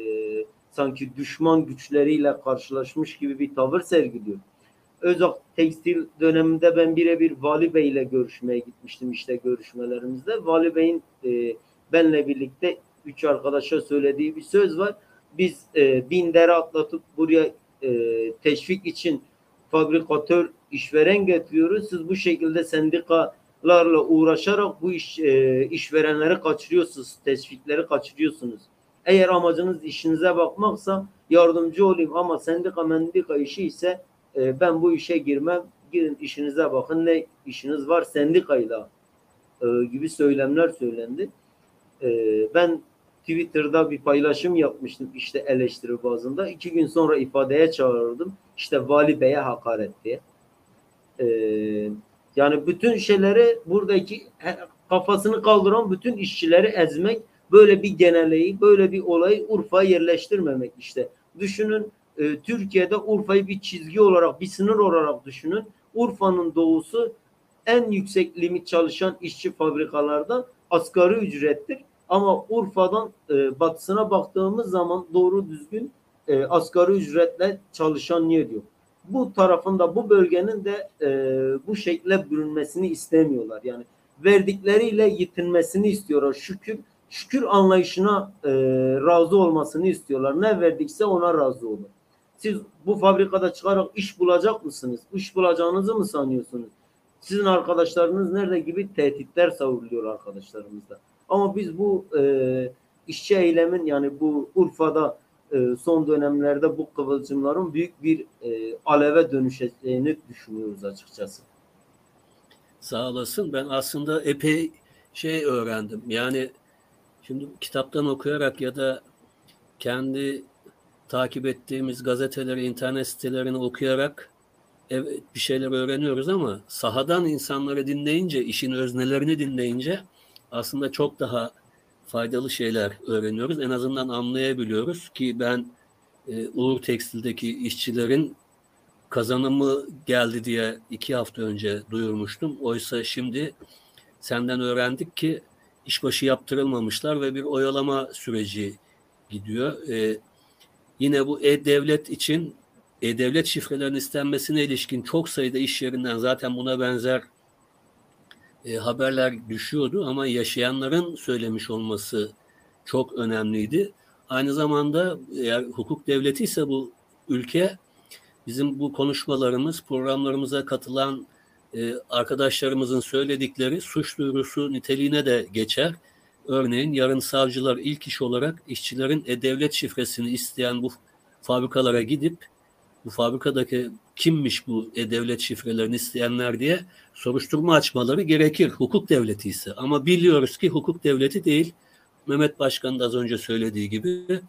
sanki düşman güçleriyle karşılaşmış gibi bir tavır sergiliyor. Özak tekstil döneminde ben birebir Vali Bey ile görüşmeye gitmiştim işte görüşmelerimizde. Vali Bey'in e, benle birlikte üç arkadaşa söylediği bir söz var. Biz e, bin dere atlatıp buraya e, teşvik için fabrikatör işveren getiriyoruz. Siz bu şekilde sendikalarla uğraşarak bu iş e, işverenleri kaçırıyorsunuz, teşvikleri kaçırıyorsunuz. Eğer amacınız işinize bakmaksa yardımcı olayım ama sendika mendika işi ise e, ben bu işe girmem. Girin işinize bakın ne işiniz var sendikayla e, gibi söylemler söylendi. E, ben Twitter'da bir paylaşım yapmıştım işte eleştiri bazında. İki gün sonra ifadeye çağırdım. İşte Vali Bey'e hakaret diye. Ee, yani bütün şeyleri buradaki kafasını kaldıran bütün işçileri ezmek, böyle bir geneleyi, böyle bir olayı Urfa'ya yerleştirmemek işte. Düşünün e, Türkiye'de Urfa'yı bir çizgi olarak, bir sınır olarak düşünün. Urfa'nın doğusu en yüksek limit çalışan işçi fabrikalarda asgari ücrettir. Ama Urfa'dan e, batısına baktığımız zaman doğru düzgün e, asgari ücretle çalışan yer yok. Bu tarafında bu bölgenin de e, bu şekilde bürünmesini istemiyorlar. Yani verdikleriyle yitinmesini istiyorlar. Şükür şükür anlayışına e, razı olmasını istiyorlar. Ne verdikse ona razı olun. Siz bu fabrikada çıkarak iş bulacak mısınız? İş bulacağınızı mı sanıyorsunuz? Sizin arkadaşlarınız nerede gibi tehditler savruluyor arkadaşlarımızda. Ama biz bu e, işçi eylemin yani bu Urfa'da e, son dönemlerde bu kıvılcımların büyük bir e, aleve dönüşeceğini düşünüyoruz açıkçası. Sağ olasın. Ben aslında epey şey öğrendim. Yani şimdi kitaptan okuyarak ya da kendi takip ettiğimiz gazeteleri, internet sitelerini okuyarak evet bir şeyler öğreniyoruz ama sahadan insanları dinleyince, işin öznelerini dinleyince aslında çok daha faydalı şeyler öğreniyoruz. En azından anlayabiliyoruz ki ben e, Uğur Tekstil'deki işçilerin kazanımı geldi diye iki hafta önce duyurmuştum. Oysa şimdi senden öğrendik ki işbaşı yaptırılmamışlar ve bir oyalama süreci gidiyor. E, yine bu e-devlet için e-devlet şifrelerinin istenmesine ilişkin çok sayıda iş yerinden zaten buna benzer e, haberler düşüyordu ama yaşayanların söylemiş olması çok önemliydi. Aynı zamanda eğer hukuk devleti ise bu ülke bizim bu konuşmalarımız, programlarımıza katılan e, arkadaşlarımızın söyledikleri suç duyurusu niteliğine de geçer. Örneğin yarın savcılar ilk iş olarak işçilerin e-devlet şifresini isteyen bu fabrikalara gidip bu fabrikadaki kimmiş bu e-devlet şifrelerini isteyenler diye soruşturma açmaları gerekir hukuk devleti ise. Ama biliyoruz ki hukuk devleti değil. Mehmet Başkan da az önce söylediği gibi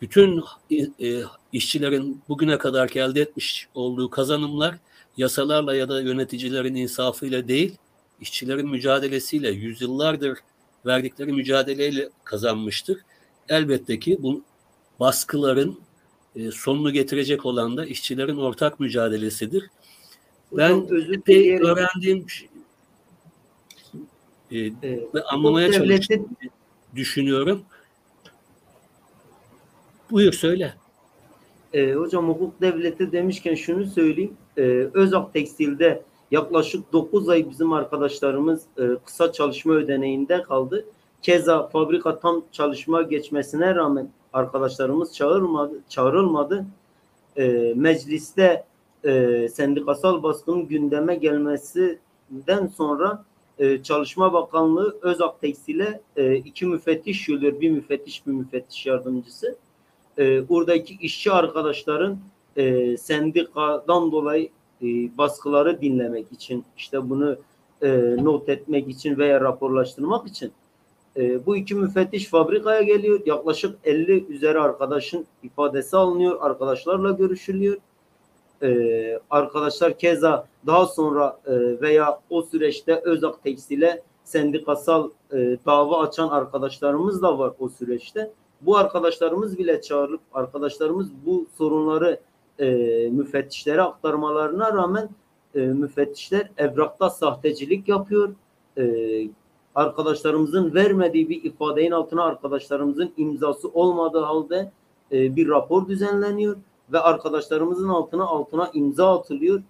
bütün e, işçilerin bugüne kadar elde etmiş olduğu kazanımlar yasalarla ya da yöneticilerin insafıyla değil, işçilerin mücadelesiyle, yüzyıllardır verdikleri mücadeleyle kazanmıştır. Elbette ki bu baskıların e, sonunu getirecek olan da işçilerin ortak mücadelesidir. Ben epey öğrendiğim e, e, ve anlamaya çalıştığım düşünüyorum. Buyur söyle. E, hocam hukuk devleti demişken şunu söyleyeyim. E, Özak Tekstil'de yaklaşık 9 ay bizim arkadaşlarımız e, kısa çalışma ödeneğinde kaldı. Keza fabrika tam çalışma geçmesine rağmen arkadaşlarımız çağırmadı, çağrılmadı. E, mecliste e, sendikasal baskının gündeme gelmesinden sonra e, Çalışma Bakanlığı Özak Tekstil'e e, iki müfettiş yolluyor. Bir müfettiş, bir müfettiş yardımcısı. E, oradaki işçi arkadaşların e, sendikadan dolayı e, baskıları dinlemek için, işte bunu e, not etmek için veya raporlaştırmak için e, bu iki müfettiş fabrikaya geliyor. Yaklaşık 50 üzeri arkadaşın ifadesi alınıyor. Arkadaşlarla görüşülüyor. E, arkadaşlar keza daha sonra e, veya o süreçte Özak Tekstil'e sendikasal e, dava açan arkadaşlarımız da var o süreçte. Bu arkadaşlarımız bile çağrılıp arkadaşlarımız bu sorunları e, müfettişlere aktarmalarına rağmen e, müfettişler evrakta sahtecilik yapıyor. E, arkadaşlarımızın vermediği bir ifadenin altına arkadaşlarımızın imzası olmadığı halde e, bir rapor düzenleniyor ve arkadaşlarımızın altına altına imza atılıyor.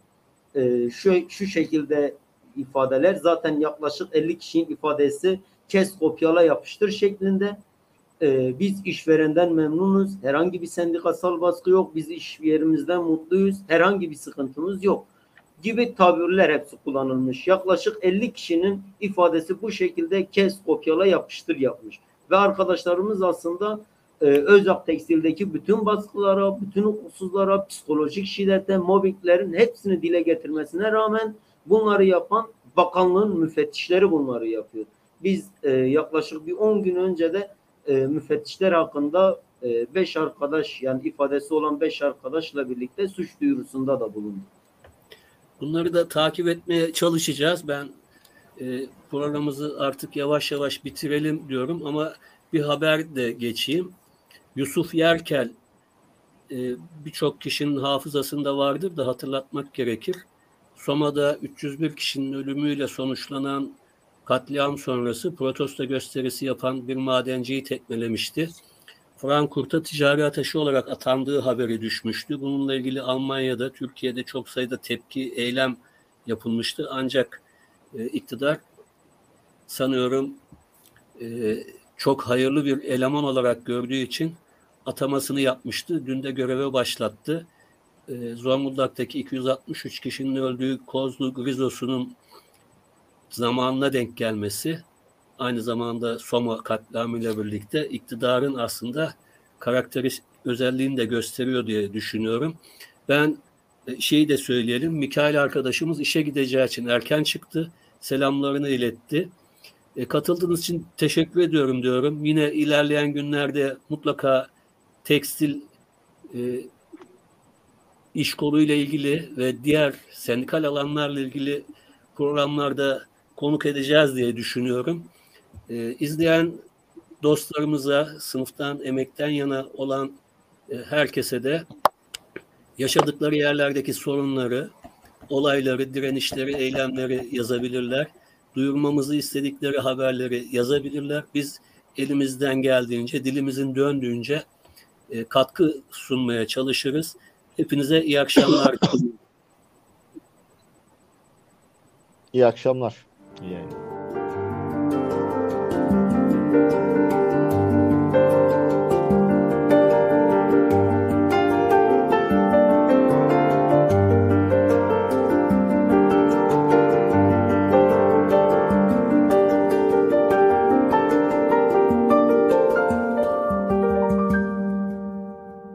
E, şu şu şekilde ifadeler zaten yaklaşık 50 kişinin ifadesi kes kopyala yapıştır şeklinde. E, biz işverenden memnunuz. Herhangi bir sendikasal baskı yok. Biz iş yerimizden mutluyuz. Herhangi bir sıkıntımız yok gibi tabirler hepsi kullanılmış. Yaklaşık 50 kişinin ifadesi bu şekilde kes, kopyala, yapıştır yapmış. Ve arkadaşlarımız aslında e, Özak Tekstil'deki bütün baskılara, bütün hukuksuzlara, psikolojik şiddete, mobbinglerin hepsini dile getirmesine rağmen bunları yapan bakanlığın müfettişleri bunları yapıyor. Biz e, yaklaşık bir 10 gün önce de e, müfettişler hakkında 5 e, arkadaş yani ifadesi olan 5 arkadaşla birlikte suç duyurusunda da bulunduk. Bunları da takip etmeye çalışacağız. Ben e, programımızı artık yavaş yavaş bitirelim diyorum ama bir haber de geçeyim. Yusuf Yerkel e, birçok kişinin hafızasında vardır da hatırlatmak gerekir. Soma'da 301 kişinin ölümüyle sonuçlanan katliam sonrası protesto gösterisi yapan bir madenciyi tekmelemişti. Frankfurt'a ticari ateşi olarak atandığı haberi düşmüştü. Bununla ilgili Almanya'da, Türkiye'de çok sayıda tepki, eylem yapılmıştı. Ancak e, iktidar sanıyorum e, çok hayırlı bir eleman olarak gördüğü için atamasını yapmıştı. Dün de göreve başlattı. E, Zonguldak'taki 263 kişinin öldüğü Kozlu Grizosu'nun zamanına denk gelmesi aynı zamanda Soma katliamıyla birlikte iktidarın aslında karakteristik özelliğini de gösteriyor diye düşünüyorum. Ben e, şeyi de söyleyelim. Mikail arkadaşımız işe gideceği için erken çıktı. Selamlarını iletti. E, katıldığınız için teşekkür ediyorum diyorum. Yine ilerleyen günlerde mutlaka tekstil e, iş koluyla ilgili ve diğer sendikal alanlarla ilgili programlarda konuk edeceğiz diye düşünüyorum. E, izleyen dostlarımıza, sınıftan, emekten yana olan e, herkese de yaşadıkları yerlerdeki sorunları, olayları, direnişleri, eylemleri yazabilirler. Duyurmamızı istedikleri haberleri yazabilirler. Biz elimizden geldiğince, dilimizin döndüğünce e, katkı sunmaya çalışırız. Hepinize iyi akşamlar. İyi akşamlar. İyi yayınlar. Thank you.